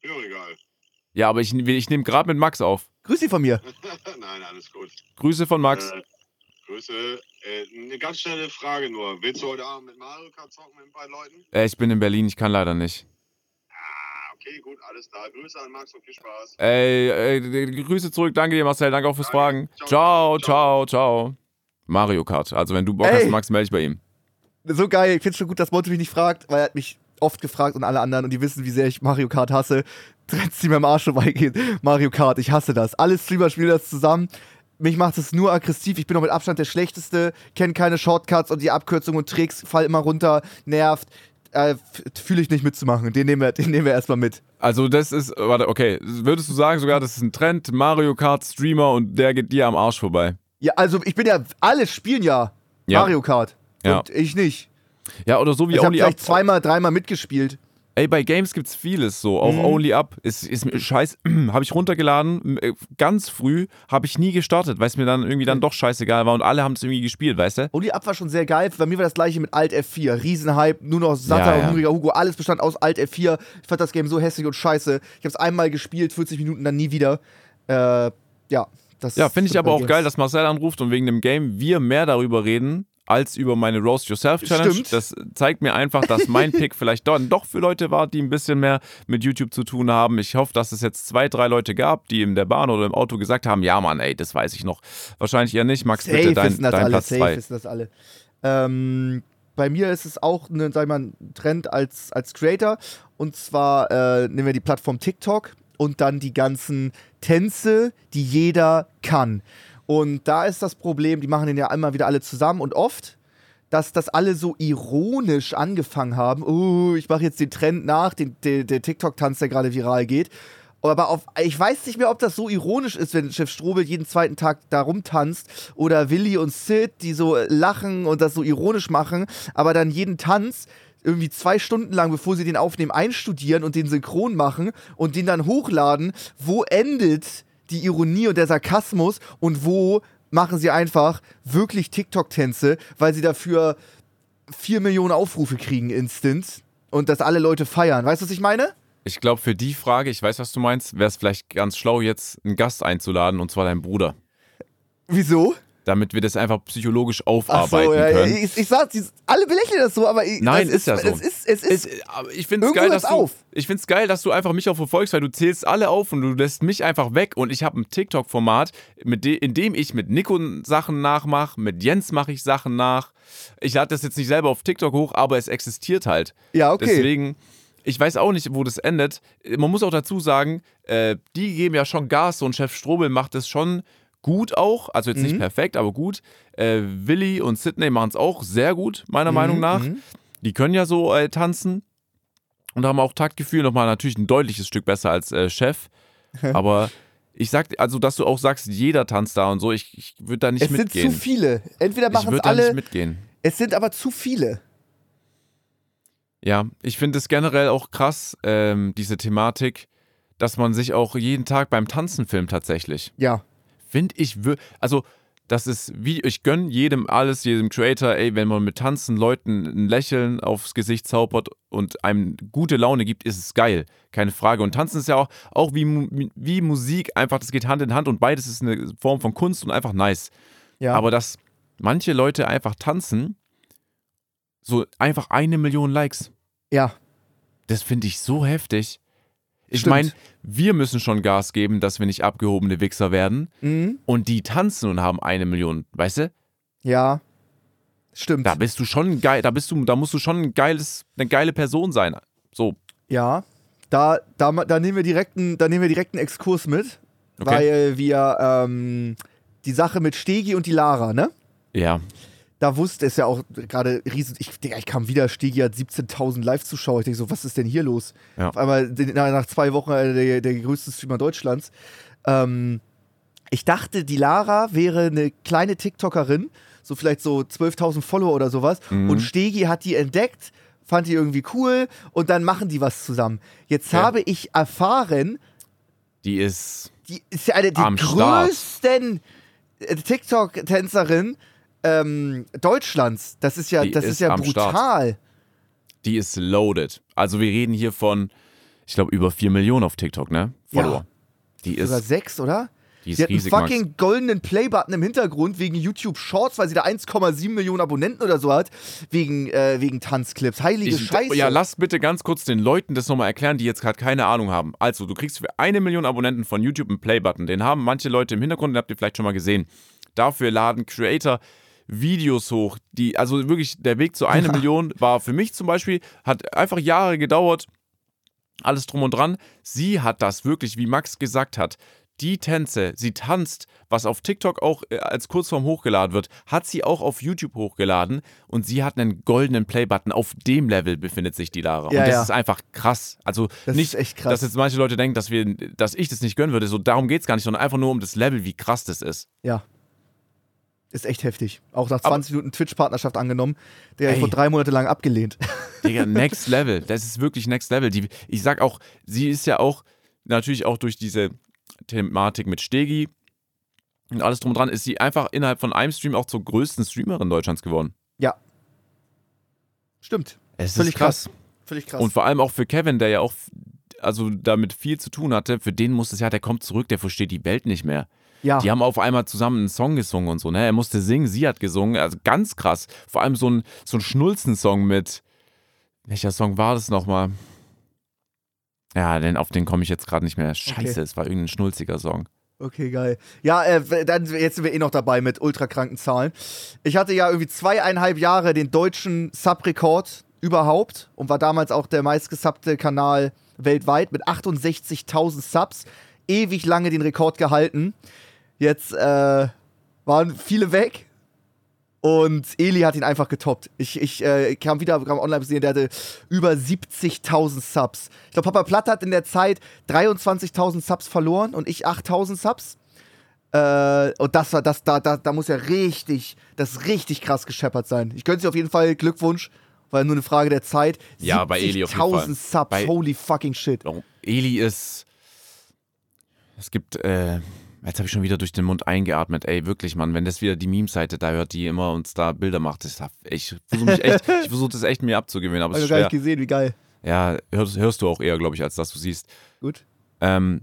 Ist mir egal. Ja, aber ich, ich nehme gerade mit Max auf. Grüß Sie von mir. *laughs* Nein, alles gut. Grüße von Max. Äh, Grüße. Äh, eine ganz schnelle Frage nur. Willst du heute Abend mit Mario Kart zocken mit ein paar Leuten? Äh, ich bin in Berlin, ich kann leider nicht. Ah, okay, gut, Alles klar. Grüße an Max und viel Spaß. Ey, ey, Grüße zurück. Danke dir, Marcel. Danke auch fürs. Fragen. Ciao. Ciao, ciao, ciao. Mario Kart. Also, wenn du Bock Ey. hast, Max, melde dich bei ihm. So geil. Ich finde schon gut, dass Monte mich nicht fragt, weil er hat mich oft gefragt und alle anderen und die wissen, wie sehr ich Mario Kart hasse. Trends, die mir am Arsch vorbeigehen. Mario Kart, ich hasse das. Alle Streamer spielen das zusammen. Mich macht es nur aggressiv. Ich bin noch mit Abstand der Schlechteste, kenne keine Shortcuts und die Abkürzungen und Tricks, fall immer runter, nervt. Äh, Fühle ich nicht mitzumachen. Den nehmen wir, den nehmen wir erstmal mit. Also, das ist, warte, okay. Würdest du sagen sogar, das ist ein Trend, Mario Kart Streamer und der geht dir am Arsch vorbei? Ja, also ich bin ja, alle spielen ja, Ja. Mario Kart. Ja. Und ich nicht. Ja, oder so wie Ich habe Only Up. vielleicht zweimal, dreimal mitgespielt. Ey, bei Games gibt's vieles so. Auch Mhm. Only Up ist, ist mir scheiß. *clears throat* habe ich runtergeladen, äh, ganz früh, habe ich nie gestartet, weil es mir dann irgendwie dann doch scheißegal war und alle haben es irgendwie gespielt, weißt du? Only Up war schon sehr geil. Bei mir war das gleiche mit Alt F4. Riesenhype, nur noch satter Ja, ja. und hungriger Hugo. Alles bestand aus Alt F4. Ich fand das Game so hässlich und scheiße. Ich habe es einmal gespielt, 40 Minuten, dann nie wieder. Äh, ja, das Ja, finde ich aber auch geil, dass Marcel anruft und wegen dem Game wir mehr darüber reden als über meine Roast Yourself Challenge. Stimmt. Das zeigt mir einfach, dass mein *laughs* Pick vielleicht doch, doch für Leute war, die ein bisschen mehr mit YouTube zu tun haben. Ich hoffe, dass es jetzt zwei, drei Leute gab, die in der Bahn oder im Auto gesagt haben, ja Mann, ey, das weiß ich noch. Wahrscheinlich eher nicht. Max, Safe bitte dein, dein alle, Platz safe 2. wissen das alle. Ähm, bei mir ist es auch ne, sag ich mal, ein Trend als, als Creator. Und zwar äh, nehmen wir die Plattform TikTok und dann die ganzen Tänze, die jeder kann. Und da ist das Problem, die machen den ja immer wieder alle zusammen und oft, dass das alle so ironisch angefangen haben. Oh, ich mache jetzt den Trend nach, den, der, der TikTok-Tanz, der gerade viral geht. Aber auf, ich weiß nicht mehr, ob das so ironisch ist, wenn Chef Strobel jeden zweiten Tag da rumtanzt. Oder Willi und Sid, die so lachen und das so ironisch machen, aber dann jeden Tanz irgendwie zwei Stunden lang, bevor sie den aufnehmen, einstudieren und den synchron machen und den dann hochladen. Wo endet die Ironie und der Sarkasmus und wo machen sie einfach wirklich TikTok-Tänze, weil sie dafür 4 Millionen Aufrufe kriegen instant und das alle Leute feiern. Weißt du, was ich meine? Ich glaube, für die Frage, ich weiß, was du meinst, wäre es vielleicht ganz schlau, jetzt einen Gast einzuladen, und zwar deinen Bruder. Wieso? Damit wir das einfach psychologisch Ach so, aufarbeiten ja, können. ich, ich sag's, die- alle belächeln das so, aber ich, Nein, das ist ja so. Es ist, es ist, Es, ich finde es geil, dass du, auf. ich find's geil, dass du einfach mich auch verfolgst, weil du zählst alle auf und du lässt mich einfach weg und ich habe ein TikTok-Format, de, in dem ich mit Nico Sachen nachmache, mit Jens mache ich Sachen nach. Ich lade das jetzt nicht selber auf TikTok hoch, aber es existiert halt. ja, okay. Deswegen, ich weiß auch nicht, wo das endet. Man muss auch dazu sagen, äh, die geben ja schon Gas. So ein Chef Strobel macht es schon gut auch. Also jetzt Mhm. nicht perfekt, aber gut. Äh, Willi und Sidney machen es auch sehr gut, meiner Mhm, Meinung nach. mhm. Die können ja so äh, tanzen und haben auch Taktgefühl. Nochmal natürlich ein deutliches Stück besser als äh, Chef. *laughs* aber ich sag, also dass du auch sagst, jeder tanzt da und so, ich, ich würde da nicht es sind mitgehen. zu viele. Entweder machen es würde da nicht alle, mitgehen. es sind aber zu viele. Ja, ich finde es generell auch krass, ähm, diese Thematik, dass man sich auch jeden Tag beim Tanzen filmt tatsächlich. Ja. Finde ich, also das ist wie, ich gönne jedem alles, jedem Creator, ey, wenn man mit Tanzen Leuten ein Lächeln aufs Gesicht zaubert und einem gute Laune gibt, ist es geil, keine Frage. Und Tanzen ist ja auch, auch wie, wie Musik, einfach, das geht Hand in Hand und beides ist eine Form von Kunst und einfach nice. Ja. Aber dass manche Leute einfach tanzen, so einfach eine Million Likes. ja. Das finde ich so heftig. Ich meine, wir müssen schon Gas geben, dass wir nicht abgehobene Wichser werden. Mhm. Und die tanzen und haben eine Million, weißt du? Ja. Stimmt. Da bist du schon geil, da bist du, da musst du schon ein geiles, eine geile Person sein. So, Ja. Da, da, da, nehmen wir direkt einen, da nehmen wir direkt einen Exkurs mit, Okay. weil wir ähm, die Sache mit Stegi und die Lara, ne? ja. Da wusste es ja auch gerade riesen. Ich, Digga, ich kam wieder, Stegi hat 17.000 Live-Zuschauer. Ich denke so, was ist denn hier los? Ja. Auf einmal nach, zwei Wochen äh, der, der größte Streamer Deutschlands. Ähm, ich dachte, die Lara wäre eine kleine TikTokerin, so vielleicht so 12.000 Follower oder sowas. Mhm. Und Stegi hat die entdeckt, fand die irgendwie cool und dann machen die was zusammen. Jetzt Okay. habe ich erfahren, Die ist. die ist eine der größten äh, TikTok-Tänzerin ähm, Deutschlands. Das ist ja, Die das ist, ist ja brutal. Die ist loaded. Also wir reden hier von, ich glaube, über 4 Millionen auf TikTok, ne? Ja. Follower. Die Sogar ist. sechs, oder? Die ist Sie hat einen riesig, Max. fucking goldenen Playbutton im Hintergrund wegen YouTube Shorts, weil sie da 1,7 Millionen Abonnenten oder so hat, wegen, äh, wegen Tanzclips. Heilige Ich, Scheiße. ja, lass bitte ganz kurz den Leuten das nochmal erklären, die jetzt gerade keine Ahnung haben. Also, du kriegst für eine Million Abonnenten von YouTube einen Play-Button. Den haben manche Leute im Hintergrund, den habt ihr vielleicht schon mal gesehen. Dafür laden Creator Videos hoch, die, also wirklich, der Weg zu einer Million war für mich zum Beispiel, hat einfach Jahre gedauert, alles drum und dran. Sie hat das wirklich, wie Max gesagt hat, die Tänze, sie tanzt, was auf TikTok auch äh, als Kurzform hochgeladen wird, hat sie auch auf YouTube hochgeladen und sie hat einen goldenen Playbutton. Auf dem Level befindet sich die Lara. Ja, und das ja. ist einfach krass. Also Das nicht, ist echt krass. dass jetzt manche Leute denken, dass, wir, dass ich das nicht gönnen würde. So, darum geht es gar nicht, sondern einfach nur um das Level, wie krass das ist. Ja. Ist echt heftig. Auch nach Aber- 20 Minuten Twitch-Partnerschaft angenommen. Der Ey. wurde drei Monate lang abgelehnt. *laughs* Digga, next level. Das ist wirklich next level. Die, ich sag auch, sie ist ja auch, natürlich auch durch diese Thematik mit Stegi und alles drum und dran, ist sie einfach innerhalb von einem Stream auch zur größten Streamerin Deutschlands geworden. Ja. Stimmt. Es Völlig krass. Völlig krass. Und vor allem auch für Kevin, der ja auch also damit viel zu tun hatte, für den muss es ja, der kommt zurück, der versteht die Welt nicht mehr. Ja. Die haben auf einmal zusammen einen Song gesungen und so, ne? Er musste singen, sie hat gesungen, also ganz krass. Vor allem so ein, so ein Schnulzen-Song mit, welcher Song war das nochmal? Ja, denn auf den komme ich jetzt gerade nicht mehr. Scheiße, Okay. es war irgendein schnulziger Song. Okay, geil. Ja, äh, dann, jetzt sind wir eh noch dabei mit ultrakranken Zahlen. Ich hatte ja irgendwie zweieinhalb Jahre den deutschen Sub-Rekord überhaupt und war damals auch der meistgesubbte Kanal weltweit mit 68.000 Subs. Ewig lange den Rekord gehalten. Jetzt äh, waren viele weg und Eli hat ihn einfach getoppt. Ich, ich äh, kam wieder kam online gesehen, der hatte über 70.000 Subs. Ich glaube, Papa Platt hat in der Zeit 23.000 Subs verloren und ich 8.000 Subs. Äh, und das war, das, da, da, da muss ja richtig, das richtig krass gescheppert sein. Ich gönn's dir auf jeden Fall Glückwunsch, weil nur eine Frage der Zeit. Ja, bei Eli auf jeden Fall. 70.000 Subs, Bei- holy fucking shit. Eli ist. Es gibt, äh, jetzt habe ich schon wieder durch den Mund eingeatmet. Ey, wirklich, Mann, wenn das wieder die Meme-Seite da hört, die immer uns da Bilder macht, ich, ich versuche mich echt, *laughs* ich versuche das echt mir abzugewöhnen, aber Hab es ich ist gar nicht gesehen, wie geil. Ja, hörst, hörst du auch eher, glaube ich, als dass du siehst. Gut. Ähm,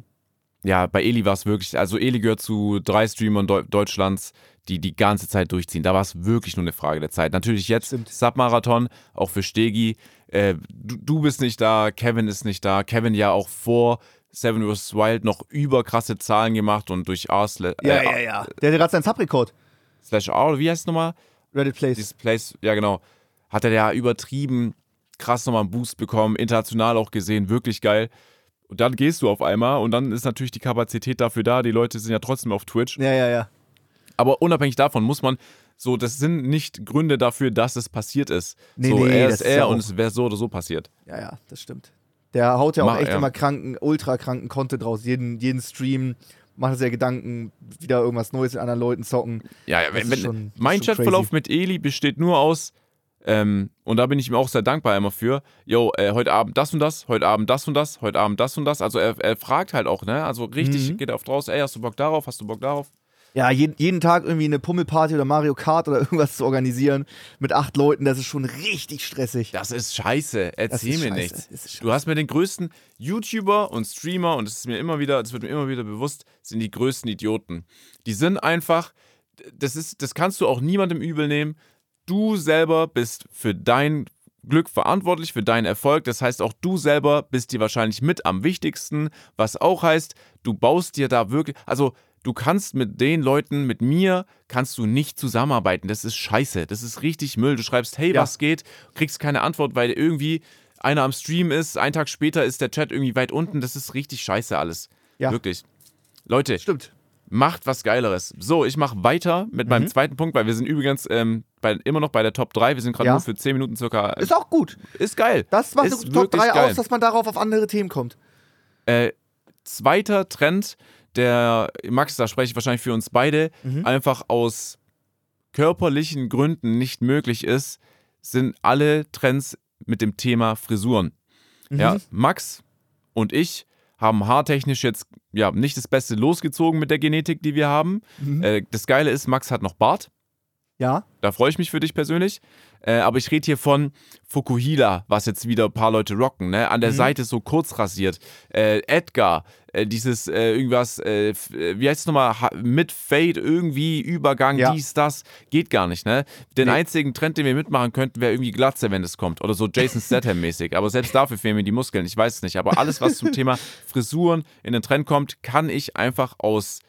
ja, bei Eli war es wirklich, also Eli gehört zu drei Streamern Deu Deutschlands, die die ganze Zeit durchziehen. Da war es wirklich nur eine Frage der Zeit. Natürlich jetzt Stimmt. Submarathon, auch für Stegi. Äh, du, du bist nicht da, Kevin ist nicht da. Kevin ja auch vor Seven vs. Wild noch überkrasse Zahlen gemacht und durch R sla- Ja, äh, ja, ja. Der hatte gerade seinen Sub-Rekord. slash R, wie heißt es nochmal? Reddit Plays. Dieses Place, ja genau, hat er ja übertrieben krass nochmal einen Boost bekommen, international auch gesehen, wirklich geil. Und dann gehst du auf einmal und dann ist natürlich die Kapazität dafür da. Die Leute sind ja trotzdem auf Twitch. Ja, ja, ja. Aber unabhängig davon muss man so, das sind nicht Gründe dafür, dass es passiert ist. Nee, so, nee, er das ist ist er ja und es wäre so oder so passiert. Ja, ja, das stimmt. Der haut ja auch Mach- echt ja. immer kranken, ultra kranken Content raus. Jeden, jeden Stream macht er sich ja Gedanken, wieder irgendwas Neues mit anderen Leuten zocken. Ja, ja wenn, wenn, schon- mein Chatverlauf mit Eli besteht nur aus, ähm, und da bin ich ihm auch sehr dankbar immer für, yo, äh, heute Abend das und das, heute Abend das und das, heute Abend das und das. Also er, er fragt halt auch, ne? Also richtig Mhm. geht er auf draus, ey, hast du Bock darauf, hast du Bock darauf? Ja, jeden, jeden Tag irgendwie eine Pummelparty oder Mario Kart oder *laughs* irgendwas zu organisieren mit acht Leuten, das ist schon richtig stressig. Das ist scheiße, erzähl ist mir scheiße, nichts. Du hast mir den größten YouTuber und Streamer, und das ist mir immer wieder, das wird mir immer wieder bewusst, sind die größten Idioten. Die sind einfach, das ist, das kannst du auch niemandem übel nehmen. Du selber bist für dein Glück verantwortlich, für deinen Erfolg. Das heißt, auch du selber bist dir wahrscheinlich mit am wichtigsten, was auch heißt, du baust dir da wirklich, also du kannst mit den Leuten, mit mir, kannst du nicht zusammenarbeiten. Das ist scheiße. Das ist richtig Müll. Du schreibst, hey, Ja. was geht? Kriegst keine Antwort, weil irgendwie einer am Stream ist. Einen Tag später ist der Chat irgendwie weit unten. Das ist richtig scheiße alles. Ja. Wirklich. Leute, Stimmt. macht was Geileres. So, ich mache weiter mit Mhm. meinem zweiten Punkt, weil wir sind übrigens ähm, bei, immer noch bei der Top 3. Wir sind gerade Ja. nur für 10 Minuten circa. Ist auch gut. ist geil. Das macht ist Top wirklich 3 geil. aus, dass man darauf auf andere Themen kommt. Äh, zweiter Trend, der, Max, da spreche ich wahrscheinlich für uns beide, Mhm. einfach aus körperlichen Gründen nicht möglich ist, sind alle Trends mit dem Thema Frisuren. Mhm. Ja, Max und ich haben haartechnisch jetzt ja nicht das Beste losgezogen mit der Genetik, die wir haben. Mhm. Äh, das Geile ist, Max hat noch Bart. Ja. Da freue ich mich für dich persönlich. Äh, aber ich rede hier von Fukuhila, was jetzt wieder ein paar Leute rocken. Ne? An der Seite so kurz rasiert. Äh, Edgar, äh, dieses äh, irgendwas, äh, wie heißt es nochmal? Mit Fade, irgendwie, Übergang, Ja. dies, das. Geht gar nicht, ne? Den Nee. einzigen Trend, den wir mitmachen könnten, wäre irgendwie Glatze, wenn es kommt. Oder so Jason Statham-mäßig. Aber selbst dafür fehlen mir die Muskeln. Ich weiß es nicht. Aber alles, was zum *laughs* Thema Frisuren in den Trend kommt, kann ich einfach aus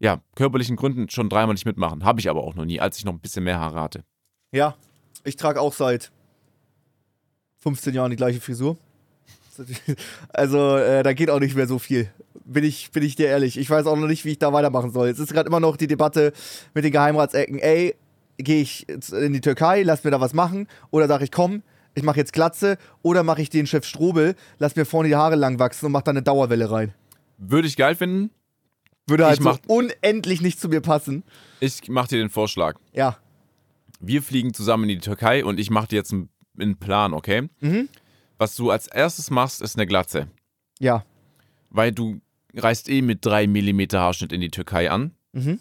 ja, körperlichen Gründen schon dreimal nicht mitmachen. Habe ich aber auch noch nie, als ich noch ein bisschen mehr Haare hatte. Ja. Ich trage auch seit 15 Jahren die gleiche Frisur. Also, äh, da geht auch nicht mehr so viel. Bin ich, bin ich dir ehrlich. Ich weiß auch noch nicht, wie ich da weitermachen soll. Es ist gerade immer noch die Debatte mit den Geheimratsecken. Ey, gehe ich in die Türkei, lass mir da was machen? Oder sage ich, komm, ich mache jetzt Glatze? Oder mache ich den Chef Strobel, lass mir vorne die Haare lang wachsen und mach da eine Dauerwelle rein? Würde ich geil finden. Würde halt Ich so unendlich nicht zu mir passen. Ich mache dir den Vorschlag. Ja. Wir fliegen zusammen in die Türkei und ich mache dir jetzt einen, einen Plan, okay? Mhm. Was du als erstes machst, ist eine Glatze. Ja. Weil du reist eh mit 3 mm Haarschnitt in die Türkei an. Mhm.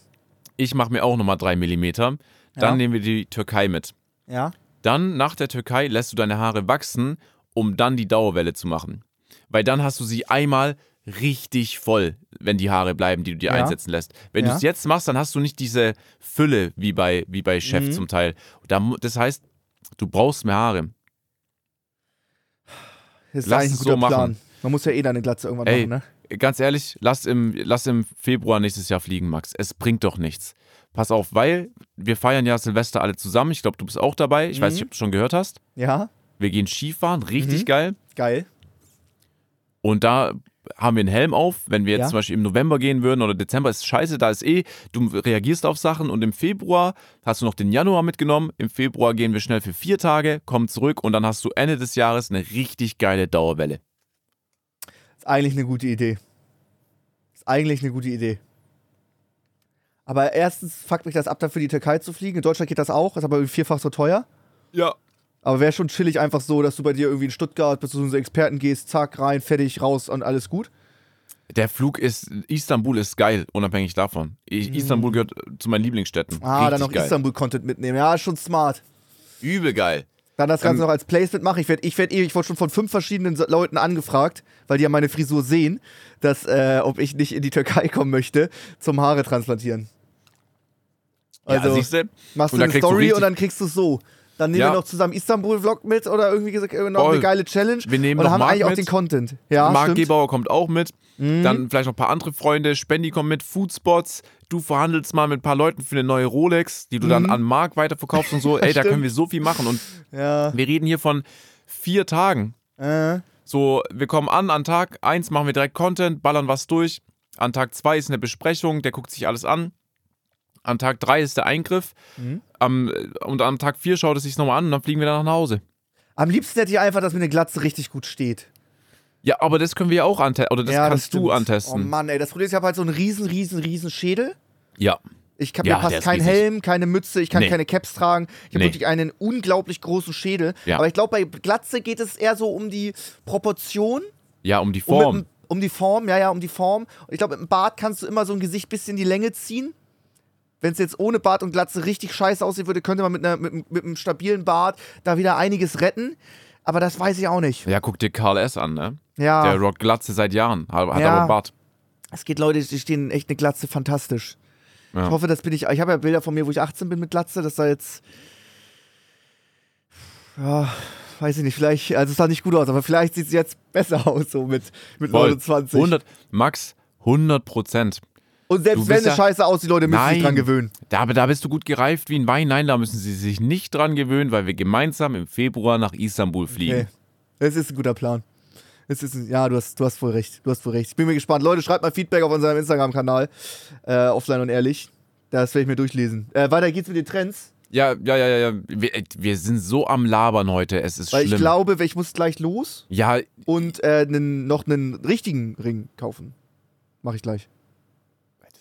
Ich mache mir auch nochmal 3 mm. Dann Ja. nehmen wir die Türkei mit. Ja. Dann nach der Türkei lässt du deine Haare wachsen, um dann die Dauerwelle zu machen. Weil dann hast du sie einmal richtig voll, wenn die Haare bleiben, die du dir Ja. einsetzen lässt. Wenn Ja. du es jetzt machst, dann hast du nicht diese Fülle wie bei, wie bei Chef Mhm. zum Teil. Das heißt, du brauchst mehr Haare. Das ist Lass ein es guter so machen. Plan. Man muss ja eh deine Glatze irgendwann Ey, machen, ne? ganz ehrlich, lass im, lass im Februar nächstes Jahr fliegen, Max. Es bringt doch nichts. Pass auf, weil wir feiern ja Silvester alle zusammen. Ich glaube, du bist auch dabei. Ich weiß nicht, ob du schon gehört hast. Ja, Wir gehen Skifahren, richtig Mhm. geil. geil. Und da haben wir einen Helm auf. Wenn wir jetzt Ja. zum Beispiel im November gehen würden oder Dezember, ist scheiße, da ist eh, du reagierst auf Sachen und im Februar hast du noch den Januar mitgenommen. Im Februar gehen wir schnell für vier Tage, kommen zurück und dann hast du Ende des Jahres eine richtig geile Dauerwelle. Ist eigentlich eine gute Idee. Ist eigentlich eine gute Idee. Aber erstens fuckt mich das ab, dafür die Türkei zu fliegen. In Deutschland geht das auch, ist aber vierfach so teuer. Ja. Aber wäre schon chillig einfach so, dass du bei dir irgendwie in Stuttgart bis zu so Experten gehst, zack, rein, fertig, raus und alles gut. Der Flug ist, Istanbul ist geil, unabhängig davon. Ich, Istanbul gehört zu meinen Lieblingsstädten. Mhm. Ah, richtig dann noch geil. Istanbul-Content mitnehmen. Ja, ist schon smart. Übel geil. Dann das Ganze Ähm, noch als Placement machen. Ich werde ich werd, eh- ich wurde schon von fünf verschiedenen So- Leuten angefragt, weil die ja meine Frisur sehen, dass, äh, ob ich nicht in die Türkei kommen möchte, zum Haare transplantieren. Also, ja, siehst du? machst Und du eine kriegst du Story richtig- und dann kriegst du es so. Dann nehmen Ja. wir noch zusammen Istanbul-Vlog mit oder irgendwie gesagt, äh, noch Voll. eine geile Challenge. Wir nehmen und noch haben Marc eigentlich auch mit. den Content. Ja, Marc stimmt. Mhm. Gebauer kommt auch mit. Dann vielleicht noch ein paar andere Freunde. Spendi kommt mit. Foodspots. Du verhandelst mal mit ein paar Leuten für eine neue Rolex, die du dann an Marc weiterverkaufst und so. *laughs* Ey, da Mhm. Können wir so viel machen. Und Ja. wir reden hier von vier Tagen. Äh, So, wir kommen an, an Tag 1 machen wir direkt Content, ballern was durch. An Tag 2 ist eine Besprechung, der guckt sich alles an. An Tag 3 ist der Eingriff. Mhm. Am, und am Tag 4 schaut es sich nochmal an und dann fliegen wir dann nach Hause. am liebsten hätte ich einfach, dass mir eine Glatze richtig gut steht. Ja, aber das können wir ja auch antesten. Oder das ja, kannst du stimmt. antesten. Oh Mann, ey, das Problem ist, ich habe halt so einen riesen, riesen, riesen Schädel. ja. Ich kann, Ja, mir passt kein riesig. Helm, keine Mütze, ich kann Nee. keine Caps tragen. Ich habe Nee. wirklich einen unglaublich großen Schädel. Ja. Aber ich glaube, bei Glatze geht es eher so um die Proportion, Ja, um die um, Form. dem- um die Form, ja, ja, um die Form. Und ich glaube, mit dem Bart kannst du immer so ein Gesicht bisschen die Länge ziehen. Wenn es jetzt ohne Bart und Glatze richtig scheiße aussehen würde, könnte man mit, einer, mit, mit einem stabilen Bart da wieder einiges retten. Aber das weiß ich auch nicht. Ja, guck dir Karl S. an, ne? Ja, Der rockt Glatze seit Jahren, hat, hat Ja. aber Bart. es geht Leute, die stehen echt eine Glatze fantastisch. Ja. Ich hoffe, das bin ich. Ich habe ja Bilder von mir, wo ich 18 bin mit Glatze. Das sah jetzt. Ja, weiß ich nicht. Vielleicht, also es sah nicht gut aus, aber vielleicht sieht es jetzt besser *laughs* aus, so mit, mit Voll. 29. 100, Max, 100 Prozent. Und selbst wenn es ja- scheiße aussieht, Leute, müssen sich dran gewöhnen. Da, aber da bist du gut gereift wie ein Wein. Nein, da müssen sie sich nicht dran gewöhnen, weil wir gemeinsam im Februar nach Istanbul fliegen. Okay. Es ist ein guter Plan. Es ist ein, ja, du hast, du hast voll recht. Du hast voll recht. Ich bin mir gespannt. Leute, schreibt mal Feedback auf unserem Instagram-Kanal. Äh, offline und ehrlich. Das werde ich mir durchlesen. Äh, weiter geht's mit den Trends. Ja, ja, ja, ja. ja. Wir, wir sind so am Labern heute. Es ist Weil schlimm. ich glaube, ich muss gleich los ja, und äh, nen, noch einen richtigen Ring kaufen. Mache ich gleich.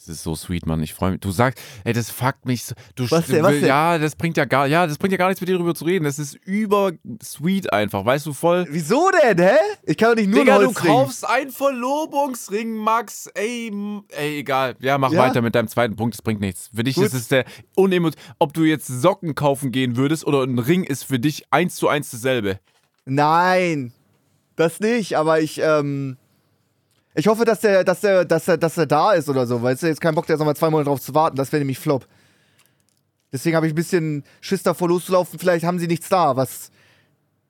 Das ist so sweet, Mann. Ich freue mich. Du sagst, ey, das fuckt mich. so- Du, Was denn, was denn? Ja, das bringt ja gar, ja, das bringt ja gar nichts mit dir darüber zu reden. Das ist über sweet einfach, weißt du voll. Wieso denn, hä? Ich kann doch nicht nur Digga, du kaufst einen Verlobungsring, Max. Ey, ey, egal. Ja, mach Ja? weiter mit deinem zweiten Punkt. Das bringt nichts. Für dich Gut. ist es der unemo Ob du jetzt Socken kaufen gehen würdest oder ein Ring ist für dich eins zu eins dasselbe. Nein, das nicht, aber ich, ähm, ich hoffe, dass der, dass der, dass er, dass er da ist oder so, weißt du, jetzt kein Bock, da jetzt nochmal zwei Monate drauf zu warten, das wäre nämlich Flop. Deswegen habe ich ein bisschen Schiss davor loszulaufen, vielleicht haben sie nichts da, was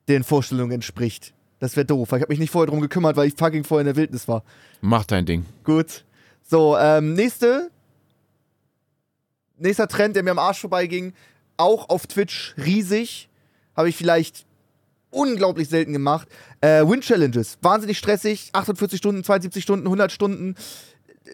den Vorstellungen entspricht. Das wäre doof, weil ich habe mich nicht vorher drum gekümmert, weil ich fucking vorher in der Wildnis war. Mach dein Ding. Gut. So, ähm, nächste. Nächster Trend, der mir am Arsch vorbeiging. Auch auf Twitch riesig. Habe ich vielleicht unglaublich selten gemacht. Äh, Win-Challenges. Wahnsinnig stressig. 48 Stunden, 72 Stunden, 100 Stunden.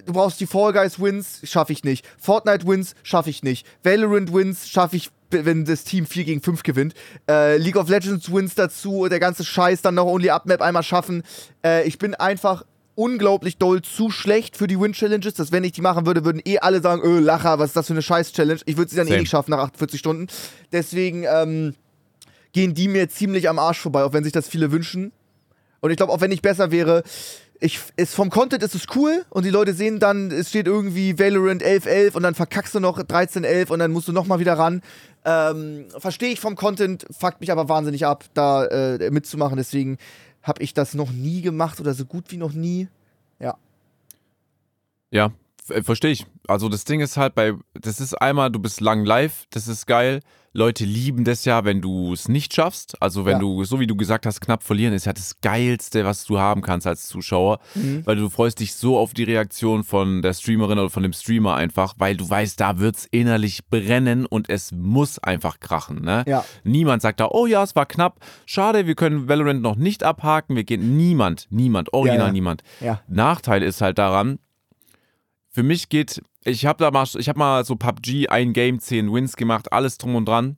Du brauchst die Fall Guys Wins, schaffe ich nicht. Fortnite Wins, schaffe ich nicht. Valorant Wins, schaffe ich, wenn das Team 4 gegen 5 gewinnt. Äh, League of Legends Wins dazu, der ganze Scheiß dann noch Only Up Map einmal schaffen. Äh, ich bin einfach unglaublich doll zu schlecht für die Win-Challenges, dass wenn ich die machen würde, würden eh alle sagen, öh, Lacher, was ist das für eine Scheiß-Challenge? Ich würde sie dann eh Same. nicht schaffen nach 48 Stunden. Deswegen ähm, gehen die mir ziemlich am Arsch vorbei, auch wenn sich das viele wünschen. Und ich glaube, auch wenn ich besser wäre, ich, ist, vom Content ist es cool und die Leute sehen dann, es steht irgendwie Valorant 11.11 und dann verkackst du noch 13.11 und dann musst du nochmal wieder ran. Ähm, Verstehe ich vom Content, fuckt mich aber wahnsinnig ab, da äh, mitzumachen. Deswegen habe ich das noch nie gemacht oder so gut wie noch nie. Ja. Ja, verstehe ich. Also das Ding ist halt bei, das ist einmal, du bist lang live, das ist geil. Leute lieben das ja, wenn du es nicht schaffst. Also wenn Ja. du, so wie du gesagt hast, knapp verlieren ist ja das Geilste, was du haben kannst als Zuschauer. Mhm. Weil du freust dich so auf die Reaktion von der Streamerin oder von dem Streamer einfach, weil du weißt, da wird's innerlich brennen und es muss einfach krachen. Ne? Ja. Niemand sagt da, oh ja, es war knapp, schade, wir können Valorant noch nicht abhaken, wir gehen, niemand, niemand, original Ja, niemand. Nachteil ist halt daran, für mich geht, ich habe da mal, ich habe mal so PUBG, ein Game, 10 Wins gemacht, alles drum und dran.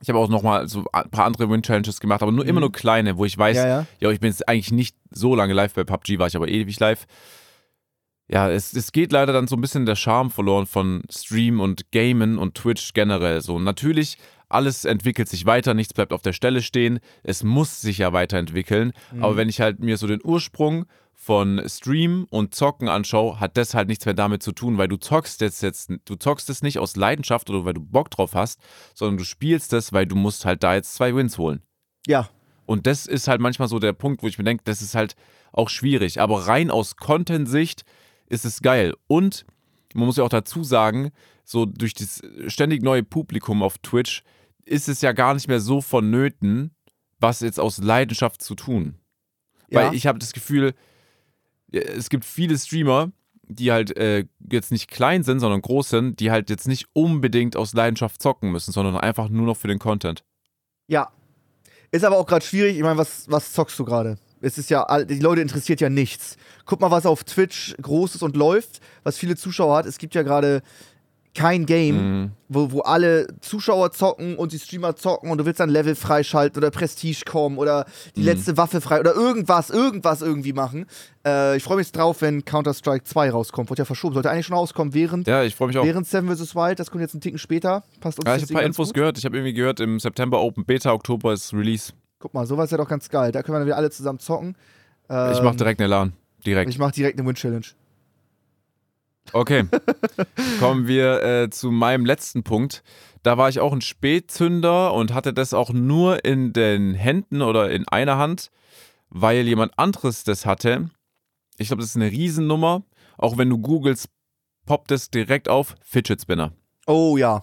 Ich habe auch noch mal so ein paar andere Win-Challenges gemacht, aber nur immer nur kleine, wo ich weiß, Mhm. Ja, ja, ja. ich bin jetzt eigentlich nicht so lange live bei PUBG, war ich aber ewig live. Ja, es, es geht leider dann so ein bisschen der Charme verloren von Stream und Gamen und Twitch generell. So natürlich, alles entwickelt sich weiter, nichts bleibt auf der Stelle stehen. Es muss sich ja weiterentwickeln. Mhm. Aber wenn ich halt mir so den Ursprung von Stream und Zocken anschaue, hat das halt nichts mehr damit zu tun, weil du zockst jetzt jetzt, du zockst es nicht aus Leidenschaft oder weil du Bock drauf hast, sondern du spielst es, weil du musst halt da jetzt zwei Wins holen. Ja. Und das ist halt manchmal so der Punkt, wo ich mir denke, das ist halt auch schwierig. Aber rein aus Content-Sicht ist es geil. Und man muss ja auch dazu sagen, so durch das ständig neue Publikum auf Twitch ist es ja gar nicht mehr so vonnöten, was jetzt aus Leidenschaft zu tun. ja. Weil ich habe das Gefühl, es gibt viele Streamer, die halt äh, jetzt nicht klein sind, sondern groß sind, die halt jetzt nicht unbedingt aus Leidenschaft zocken müssen, sondern einfach nur noch für den Content. Ja. Ist aber auch gerade schwierig. Ich meine, was, was zockst du gerade? Es ist ja, die Leute interessiert ja nichts. Guck mal, was auf Twitch groß ist und läuft, was viele Zuschauer hat. Es gibt ja gerade kein Game, Mhm. wo, wo alle Zuschauer zocken und die Streamer zocken und du willst dann Level freischalten oder Prestige kommen oder die Mhm. letzte Waffe frei oder irgendwas, irgendwas irgendwie machen. Äh, ich freue mich drauf, wenn Counter-Strike 2 rauskommt. Wurde ja verschoben. Sollte eigentlich schon rauskommen während, Ja, ich mich auch. während Seven vs. Wild. Das kommt jetzt einen Ticken später. Passt uns Ja, ich habe ein paar Infos gut. gehört. Ich habe irgendwie gehört, im September Open Beta, Oktober ist Release. Guck mal, sowas ist ja doch ganz geil. Da können wir dann wieder alle zusammen zocken. Ähm, ich mache direkt eine LAN. Direkt. Ich mache direkt eine Win-Challenge. Okay. Kommen wir äh, zu meinem letzten Punkt. Da war ich auch ein Spätzünder und hatte das auch nur in den Händen oder in einer Hand, weil jemand anderes das hatte. Ich glaube, das ist eine Riesennummer. Auch wenn du googelst, poppt es direkt auf Fidget Spinner. Oh ja.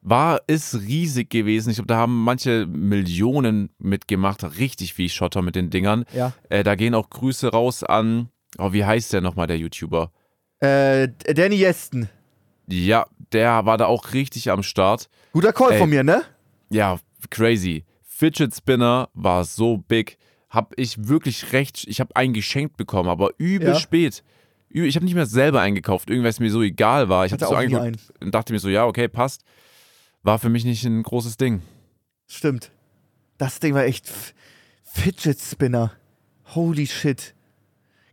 War, ist riesig gewesen. Ich glaube, da haben manche Millionen mitgemacht. Richtig viel Schotter mit den Dingern. Ja. Äh, da gehen auch Grüße raus an, oh, wie heißt der nochmal, der YouTuber? Äh, Danny Yesten. Ja, der war da auch richtig am Start. Guter Call Ey. von mir, ne? Ja, crazy. Fidget Spinner war so big. Hab ich wirklich recht, ich habe einen geschenkt bekommen, aber übel Ja. spät. Ich habe nicht mehr selber eingekauft, irgendwas mir so egal war. Ich habe Hatte so eingeguckt und dachte mir so, ja, okay, passt. War für mich nicht ein großes Ding. Stimmt. Das Ding war echt f- Fidget Spinner. Holy shit.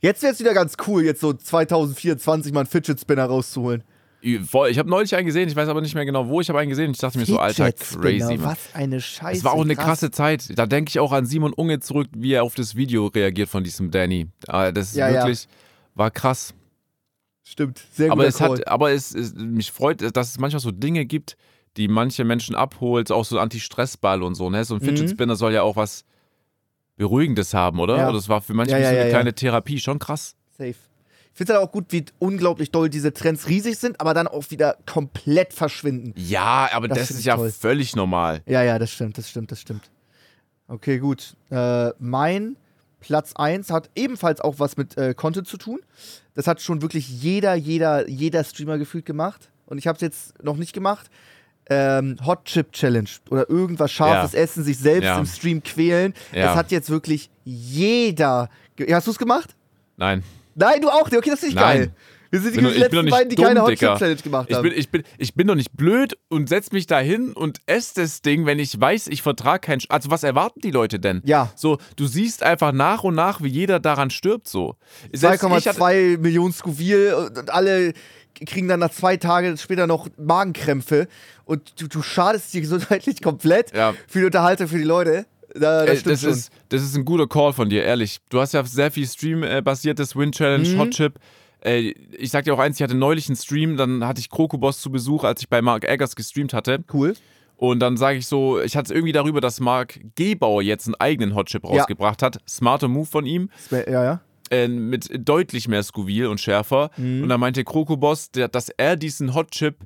Jetzt wäre es wieder ganz cool, jetzt so 2024 mal einen Fidget Spinner rauszuholen. Ich habe neulich einen gesehen, ich weiß aber nicht mehr genau wo. Ich habe einen gesehen ich dachte mir so, Alter, Spinner, crazy. Mann. Was eine Scheiße. Es war auch eine krass. krasse Zeit. Da denke ich auch an Simon Unge zurück, wie er auf das Video reagiert von diesem Danny. Ah, Das ist Ja, ja. wirklich, war krass. Stimmt, sehr Aber guter es hat, aber es, es mich freut, dass es manchmal so Dinge gibt, die manche Menschen abholt, auch so Anti-Stress-Ball und so. Ne? So ein Fidget Mhm. Spinner soll ja auch was Beruhigendes haben, oder? Ja. Das war für manche Ja, ja, so eine kleine Therapie, schon krass. Safe. Ich finde es halt auch gut, wie unglaublich doll diese Trends riesig sind, aber dann auch wieder komplett verschwinden. Ja, aber Das das, ist ja toll. völlig normal. Ja, ja, das stimmt, das stimmt, das stimmt. Okay, gut. Äh, mein Platz 1 hat ebenfalls auch was mit äh, Content zu tun. Das hat schon wirklich jeder, jeder, jeder Streamer gefühlt gemacht. Und ich habe es jetzt noch nicht gemacht. Ähm, Hot Chip Challenge oder irgendwas scharfes Ja. essen, sich selbst Ja. im Stream quälen. Ja. Das hat jetzt wirklich jeder. Ge Hast du es gemacht? Nein. Nein, du auch. nicht. Okay, das ist nicht Nein. geil. Wir sind die Bin ich letzten doch nicht beiden, die dumm, keine Hot. Chip Challenge gemacht Ich haben. bin, ich, bin, ich bin doch nicht blöd und setz mich da hin und esse das Ding, wenn ich weiß, ich vertrage keinen. Sch also, was erwarten die Leute denn? Ja. So, du siehst einfach nach und nach, wie jeder daran stirbt, so. Selbst ich hatte- 2,2 Millionen Scoville und alle kriegen dann nach zwei Tagen später noch Magenkrämpfe und du, du schadest dir gesundheitlich komplett Ja. für die Unterhaltung für die Leute. Da, das Ey, das, ist, das ist ein guter Call von dir, ehrlich. Du hast ja sehr viel Stream-basiertes Win-Challenge, Mhm. Hot Chip. Äh, ich sag dir auch eins, ich hatte neulich einen Stream, dann hatte ich Krokoboss zu Besuch, als ich bei Mark Eggers gestreamt hatte. cool. Und dann sage ich so, ich hatte es irgendwie darüber, dass Mark Gebauer jetzt einen eigenen Hot Chip rausgebracht hat. Smarter Move von ihm. Ja, ja. Äh, mit deutlich mehr Scoville und schärfer. Mhm. Und dann meinte Krokoboss, dass er diesen Hot Chip,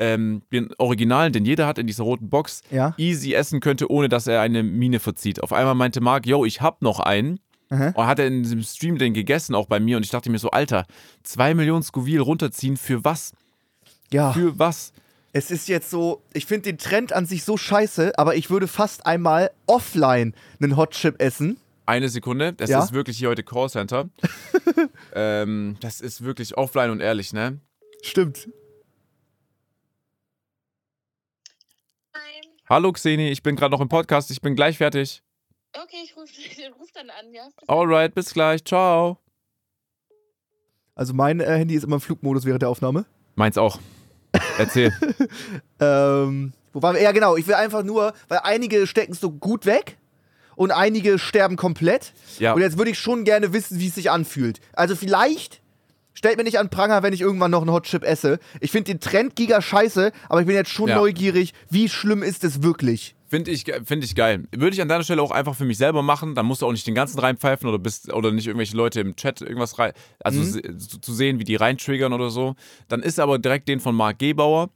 ähm, den Originalen, den jeder hat in dieser roten Box, Ja. easy essen könnte, ohne dass er eine Mine verzieht. Auf einmal meinte Marc, yo, ich hab noch einen. Aha. Und hat er in diesem Stream den gegessen, auch bei mir. Und ich dachte mir so, Alter, zwei Millionen Scoville runterziehen, für was? Ja. Für was? Es ist jetzt so, ich finde den Trend an sich so scheiße, aber ich würde fast einmal offline einen Hot Chip essen. Eine Sekunde, das Ja? ist wirklich hier heute Callcenter. *laughs* ähm, das ist wirklich offline und ehrlich, ne? Stimmt. Nein. Hallo Xeni, ich bin gerade noch im Podcast, ich bin gleich fertig. Okay, ich rufe *laughs* ruf dann an, ja? Bis Alright, bis gleich, ciao. Also mein äh, Handy ist immer im Flugmodus während der Aufnahme. Meins auch. Erzähl. *laughs* Ähm, wo waren wir? Ja, genau. Ich will einfach nur, weil einige stecken es so gut weg und einige sterben komplett. Ja. Und jetzt würde ich schon gerne wissen, wie es sich anfühlt. Also vielleicht stellt mir nicht an Pranger, wenn ich irgendwann noch einen Hot Chip esse. Ich finde den Trend giga scheiße, aber ich bin jetzt schon Ja. neugierig, wie schlimm ist es wirklich? Finde ich, find ich geil. Würde ich an deiner Stelle auch einfach für mich selber machen. Dann musst du auch nicht den ganzen reinpfeifen oder bist oder nicht irgendwelche Leute im Chat irgendwas rein. Also se- zu, zu sehen, wie die reintriggern oder so. Dann ist aber direkt den von Marc Gebauer.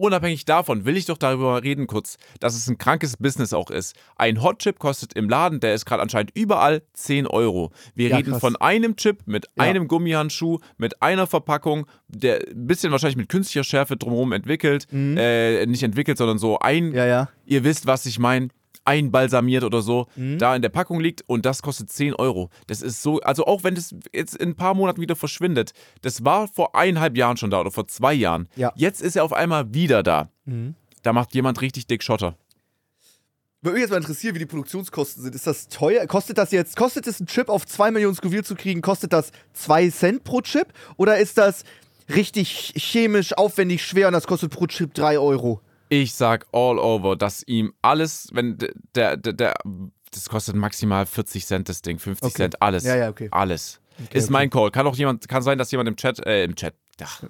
Unabhängig davon will ich doch darüber reden kurz, dass es ein krankes Business auch ist. Ein Hot Chip kostet im Laden, der ist gerade anscheinend überall 10 Euro. Wir Ja, reden krass. von einem Chip mit Ja. einem Gummihandschuh, mit einer Verpackung, der ein bisschen wahrscheinlich mit künstlicher Schärfe drumherum entwickelt. Äh, nicht entwickelt, sondern so ein Mhm. Ja, ja. ihr wisst, was ich meine, einbalsamiert oder so, Mhm. da in der Packung liegt und das kostet 10 Euro. Das ist so, also auch wenn das jetzt in ein paar Monaten wieder verschwindet, das war vor eineinhalb Jahren schon da oder vor zwei Jahren. Ja. Jetzt ist er auf einmal wieder da. Mhm. Da macht jemand richtig dick Schotter. Würde mich jetzt mal interessieren, wie die Produktionskosten sind. Ist das teuer? Kostet das jetzt, kostet es einen Chip auf 2 Millionen Scoville zu kriegen, kostet das 2 Cent pro Chip? Oder ist das richtig chemisch aufwendig schwer und das kostet pro Chip 3 Euro? Ich sag all over, dass ihm alles, wenn der, der, der das kostet maximal 40 Cent das Ding, 50 Okay. Cent, alles. Ja, ja, okay. Alles. ist okay. mein Call. Kann auch jemand, kann sein, dass jemand im Chat, äh, im Chat, ach,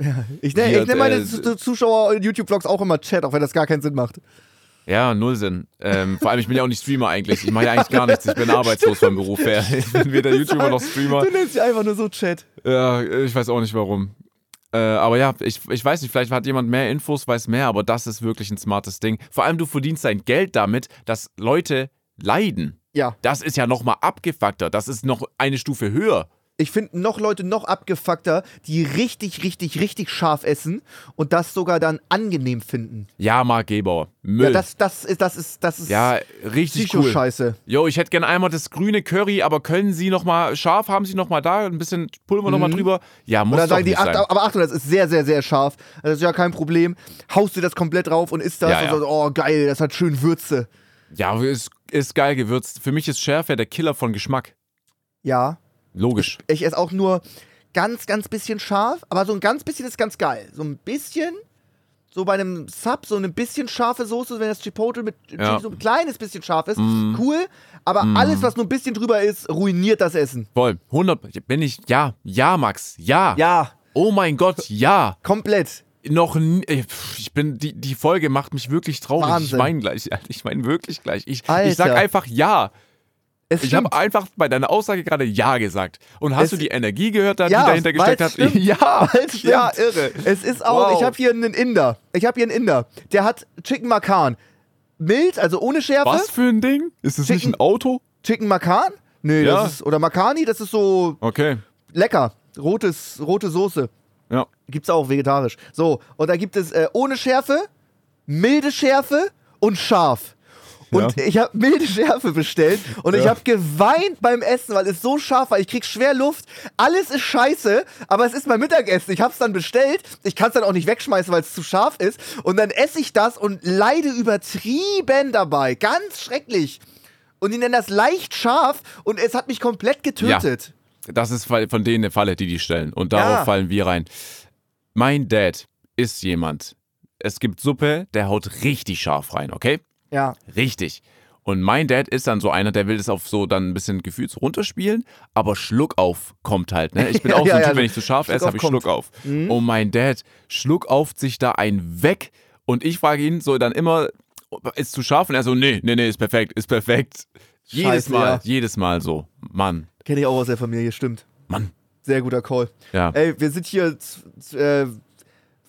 Ich, Hier, ich nenne meine äh, Zu- Zuschauer in YouTube-Vlogs auch immer Chat, auch wenn das gar keinen Sinn macht. Ja, null Sinn. Ähm, vor allem, ich bin ja auch nicht Streamer eigentlich. Ich mache ja eigentlich gar nichts. Ich bin *laughs* arbeitslos vom Beruf her. Ich bin weder YouTuber noch Streamer. Du nennst sie einfach nur so Chat. Ja, ich weiß auch nicht warum. Äh, aber ja, ich, ich weiß nicht, vielleicht hat jemand mehr Infos, weiß mehr, aber das ist wirklich ein smartes Ding. Vor allem, du verdienst dein Geld damit, dass Leute leiden. Ja. Das ist ja nochmal abgefuckter. Das ist noch eine Stufe höher. Ich finde noch Leute noch abgefuckter, die richtig, richtig, richtig scharf essen und das sogar dann angenehm finden. Ja, Marc Gebauer. Müll. Ja, das, das ist, das ist, das ist Ja, richtig cool. Psycho-Scheiße. Jo, ich hätte gerne einmal das grüne Curry, aber können Sie noch mal scharf, haben Sie noch mal da, ein bisschen Pulver noch mal drüber? Ja, muss Und dann doch sagen die, nicht ach, sein. aber Achtung, das ist sehr, sehr, sehr scharf. Das ist ja kein Problem. Haust du das komplett drauf und isst das Ja, und ja. so, oh geil, das hat schön Würze. Ja, ist, ist geil gewürzt. Für mich ist Schärfe der Killer von Geschmack. Ja, Logisch. Ich esse auch nur ganz, ganz bisschen scharf, aber so ein ganz bisschen ist ganz geil. So ein bisschen, so bei einem Sub, so ein bisschen scharfe Soße, wenn das Chipotle mit Ja. so ein kleines bisschen scharf ist, Mm. cool. Aber alles, was nur ein bisschen drüber ist, ruiniert das Essen. Voll. 100. Bin ich. Ja. Ja, Max. Ja. Ja, Oh mein Gott. Ja. komplett. Noch nie. pff, Ich bin. Die, die Folge macht mich wirklich traurig. Ich Wahnsinn. meine gleich. Ich meine wirklich gleich. Ich, Alter. ich sag einfach ja. Ich habe einfach bei deiner Aussage gerade Ja gesagt. Und hast Es- du die Energie gehört, da, Ja, die dahinter gesteckt hat? stimmt. *laughs* Ja, *laughs* ja, irre. Es ist auch, Wow. ich habe hier einen Inder. Ich habe hier einen Inder. Der hat Chicken Macan. Mild, also ohne Schärfe. Was für ein Ding? Ist das nicht Chicken- ein Auto? Chicken Macan? Nee, Ja. das ist, oder Makani, das ist so Okay. lecker. Rotes, rote Soße. Ja. Gibt's auch vegetarisch. So, und da gibt es äh, ohne Schärfe, milde Schärfe und scharf. Und Ja. ich habe milde Schärfe bestellt und ich Ja. habe geweint beim Essen, weil es so scharf war. Ich krieg schwer Luft. Alles ist scheiße, aber es ist mein Mittagessen. Ich habe es dann bestellt. Ich kann es dann auch nicht wegschmeißen, weil es zu scharf ist. Und dann esse ich das und leide übertrieben dabei. Ganz schrecklich. Und die nennen das leicht scharf und es hat mich komplett getötet. Das ist von denen eine Falle, die die stellen. Und darauf Ja. fallen wir rein. Mein Dad ist jemand. Es gibt Suppe, der haut richtig scharf rein, okay? Ja. Richtig. Und mein Dad ist dann so einer, der will das auf so dann ein bisschen gefühlt so runterspielen, aber Schluck auf kommt halt. Ne? Ich bin Ja, *laughs* auch so ja, ein ja, Typ, so wenn ich zu scharf Schluck esse, habe ich. Mhm. Schluck auf. Und mein Dad Schluck auf sich da ein weg und ich frage ihn so dann immer, ist zu scharf? Und er so, nee, nee, nee, ist perfekt, ist perfekt. jedes Scheiße, Mal, ja. jedes Mal so. Mann, Kenne ich auch aus der Familie, stimmt. Mann. Sehr guter Call. Ja. Ey, wir sind hier. Äh,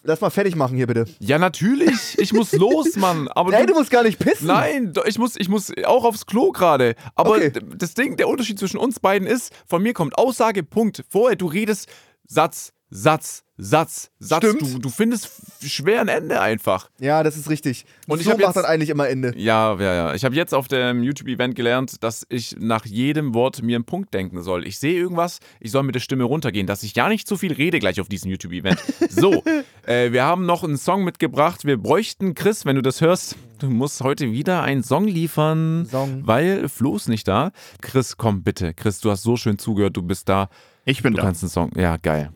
lass mal fertig machen hier bitte. Ja, natürlich. Ich muss los, Mann. Aber Ey, du musst gar nicht pissen. Nein, ich muss, ich muss auch aufs Klo gerade. Aber Okay. das Ding, der Unterschied zwischen uns beiden ist, von mir kommt Aussage, Punkt. Vorher, du redest Satz, Satz, Satz, Satz. Stimmt. Du, du findest schwer ein Ende einfach. Ja, das ist richtig. Und ich so hab macht das eigentlich immer Ende. Ja, ja, ja. Ich habe jetzt auf dem YouTube-Event gelernt, dass ich nach jedem Wort mir einen Punkt denken soll. Ich sehe irgendwas, ich soll mit der Stimme runtergehen, dass ich ja nicht zu viel rede gleich auf diesem YouTube-Event. So, *laughs* äh, wir haben noch einen Song mitgebracht. Wir bräuchten, Chris, wenn du das hörst, du musst heute wieder einen Song liefern, Song. weil Flo ist nicht da. Chris, komm bitte. Chris, du hast so schön zugehört, du bist da. Ich bin Du da. kannst einen Song. Ja, geil.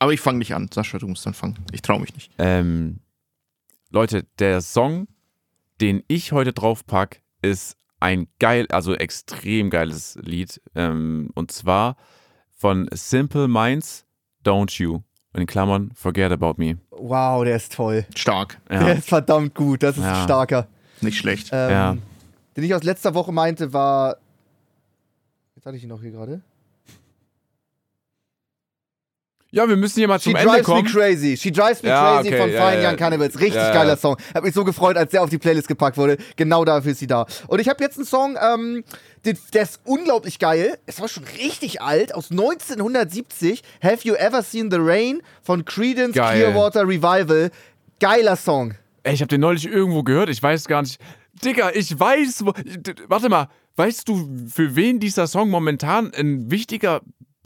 Aber ich fange nicht an. Sascha, du musst dann fangen. Ich traue mich nicht. Ähm, Leute, der Song, den ich heute draufpack, ist ein geil, also extrem geiles Lied. Ähm, und zwar von Simple Minds, Don't You. In Klammern, Forget About Me. Wow, der ist toll. Stark. Der Ja, ist verdammt gut. Das ist Ja. ein starker. Nicht schlecht. Ähm, Ja. Den ich aus letzter Woche meinte, war. Jetzt hatte ich ihn noch hier gerade. Ja wir müssen hier mal She zum Ende Drives Me kommen. Crazy. She Drives Me Ja, Crazy okay, von ja, Fine ja. Young Cannibals. Richtig geiler Song. Hab mich so gefreut, als der auf die Playlist gepackt wurde. Genau dafür ist sie da. Und ich habe jetzt einen Song, ähm, den, der ist unglaublich geil. Es war schon richtig alt, aus 1970. Have You Ever Seen the Rain von Credence Geil. Clearwater Revival. Geiler Song. Ey, ich habe den neulich irgendwo gehört, ich weiß gar nicht. Digga, ich weiß, wo, warte mal, weißt du, für wen dieser Song momentan ein wichtiger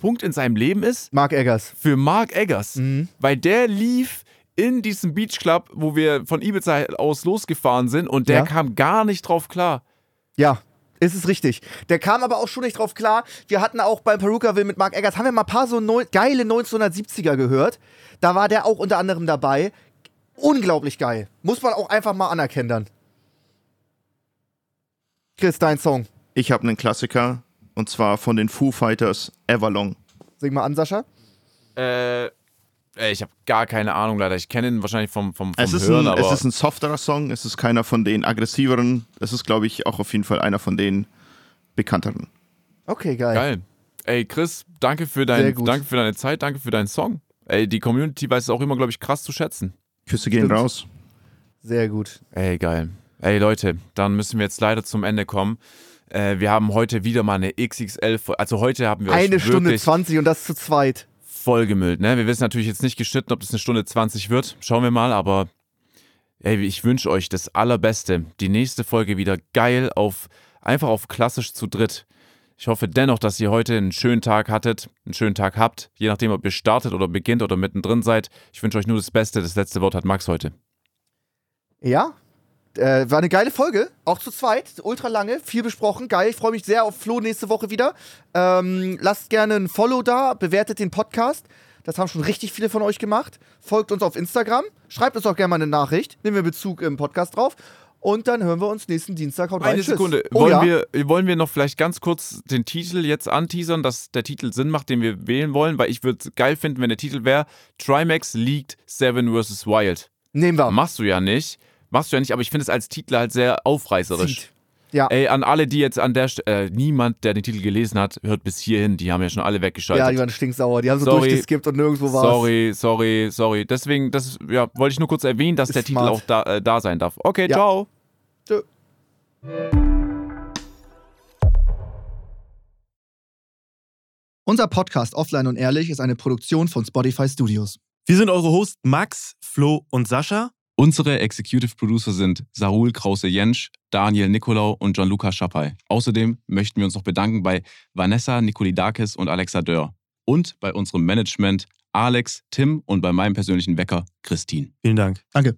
Punkt in seinem Leben ist? Mark Eggers. für Mark Eggers, Mhm. weil der lief in diesem Beach Club, wo wir von Ibiza aus losgefahren sind und der Ja. kam gar nicht drauf klar. Ja, ist es richtig. Der kam aber auch schon nicht drauf klar. Wir hatten auch beim Perukaville mit Mark Eggers, haben wir mal ein paar so neu, geile 1970er gehört. Da war der auch unter anderem dabei. Unglaublich geil. Muss man auch einfach mal anerkennen dann. Chris, dein Song. Ich habe einen Klassiker. Und zwar von den Foo Fighters Everlong. Sing mal an, Sascha. Äh, ey, ich habe gar keine Ahnung leider. Ich kenne ihn wahrscheinlich vom, vom, vom Es ist, Hören, ein, aber es ist ein softerer Song. Es ist keiner von den aggressiveren. Es ist, glaube ich, auch auf jeden Fall einer von den bekannteren. Okay, geil. geil. Ey, Chris, danke für, dein, danke für deine Zeit, danke für deinen Song. Ey, die Community weiß es auch immer, glaube ich, krass zu schätzen. Küsse gehen Stimmt. raus. Sehr gut. Ey, geil. Ey, Leute, dann müssen wir jetzt leider zum Ende kommen. Äh, wir haben heute wieder mal eine XXL, also heute haben wir Eine Stunde wirklich 20 und das zu zweit. vollgemüllt. Ne? Wir wissen natürlich jetzt nicht geschnitten, ob das eine Stunde 20 wird. Schauen wir mal, aber ey, ich wünsche euch das Allerbeste. Die nächste Folge wieder geil auf, einfach auf klassisch zu dritt. Ich hoffe dennoch, dass ihr heute einen schönen Tag hattet, einen schönen Tag habt, je nachdem, ob ihr startet oder beginnt oder mittendrin seid. Ich wünsche euch nur das Beste. Das letzte Wort hat Max heute. Ja? Äh, war eine geile Folge, auch zu zweit, ultra lange, viel besprochen, geil. Ich freue mich sehr auf Flo nächste Woche wieder. Ähm, lasst gerne ein Follow da, bewertet den Podcast. Das haben schon richtig viele von euch gemacht. Folgt uns auf Instagram, schreibt uns auch gerne mal eine Nachricht, nehmen wir Bezug im Podcast drauf. Und dann hören wir uns nächsten Dienstag. Haut rein. Eine Tschüss. Sekunde. Oh, wollen, ja? wir, wollen wir noch vielleicht ganz kurz den Titel jetzt anteasern, dass der Titel Sinn macht, den wir wählen wollen? Weil ich würde es geil finden, wenn der Titel wäre Trimax League 7 vs. Wild. Nehmen wir. Machst du ja nicht. Machst du ja nicht, aber ich finde es als Titel halt sehr aufreißerisch. Zieht. Ja. Ey, an alle, die jetzt an der Stelle, äh, niemand, der den Titel gelesen hat, hört bis hierhin. Die haben ja schon alle Ja, weggeschaltet. die waren stinksauer. Die haben so Sorry. durchgeskippt und nirgendwo war sorry, sorry, sorry. Deswegen, das ja, wollte ich nur kurz erwähnen, dass Ist der Titel smart. auch da, äh, da sein darf. Okay, Ja. ciao. Tschö. Unser Podcast Offline und Ehrlich ist eine Produktion von Spotify Studios. Wir sind eure Hosts Max, Flo und Sascha. Unsere Executive Producer sind Sarul Krause-Jensch, Daniel Nicolau und Gianluca Schappay. Außerdem möchten wir uns noch bedanken bei Vanessa Nikolidakis und Alexa Dörr. Und bei unserem Management Alex, Tim und bei meinem persönlichen Wecker Christine. Vielen Dank. Danke.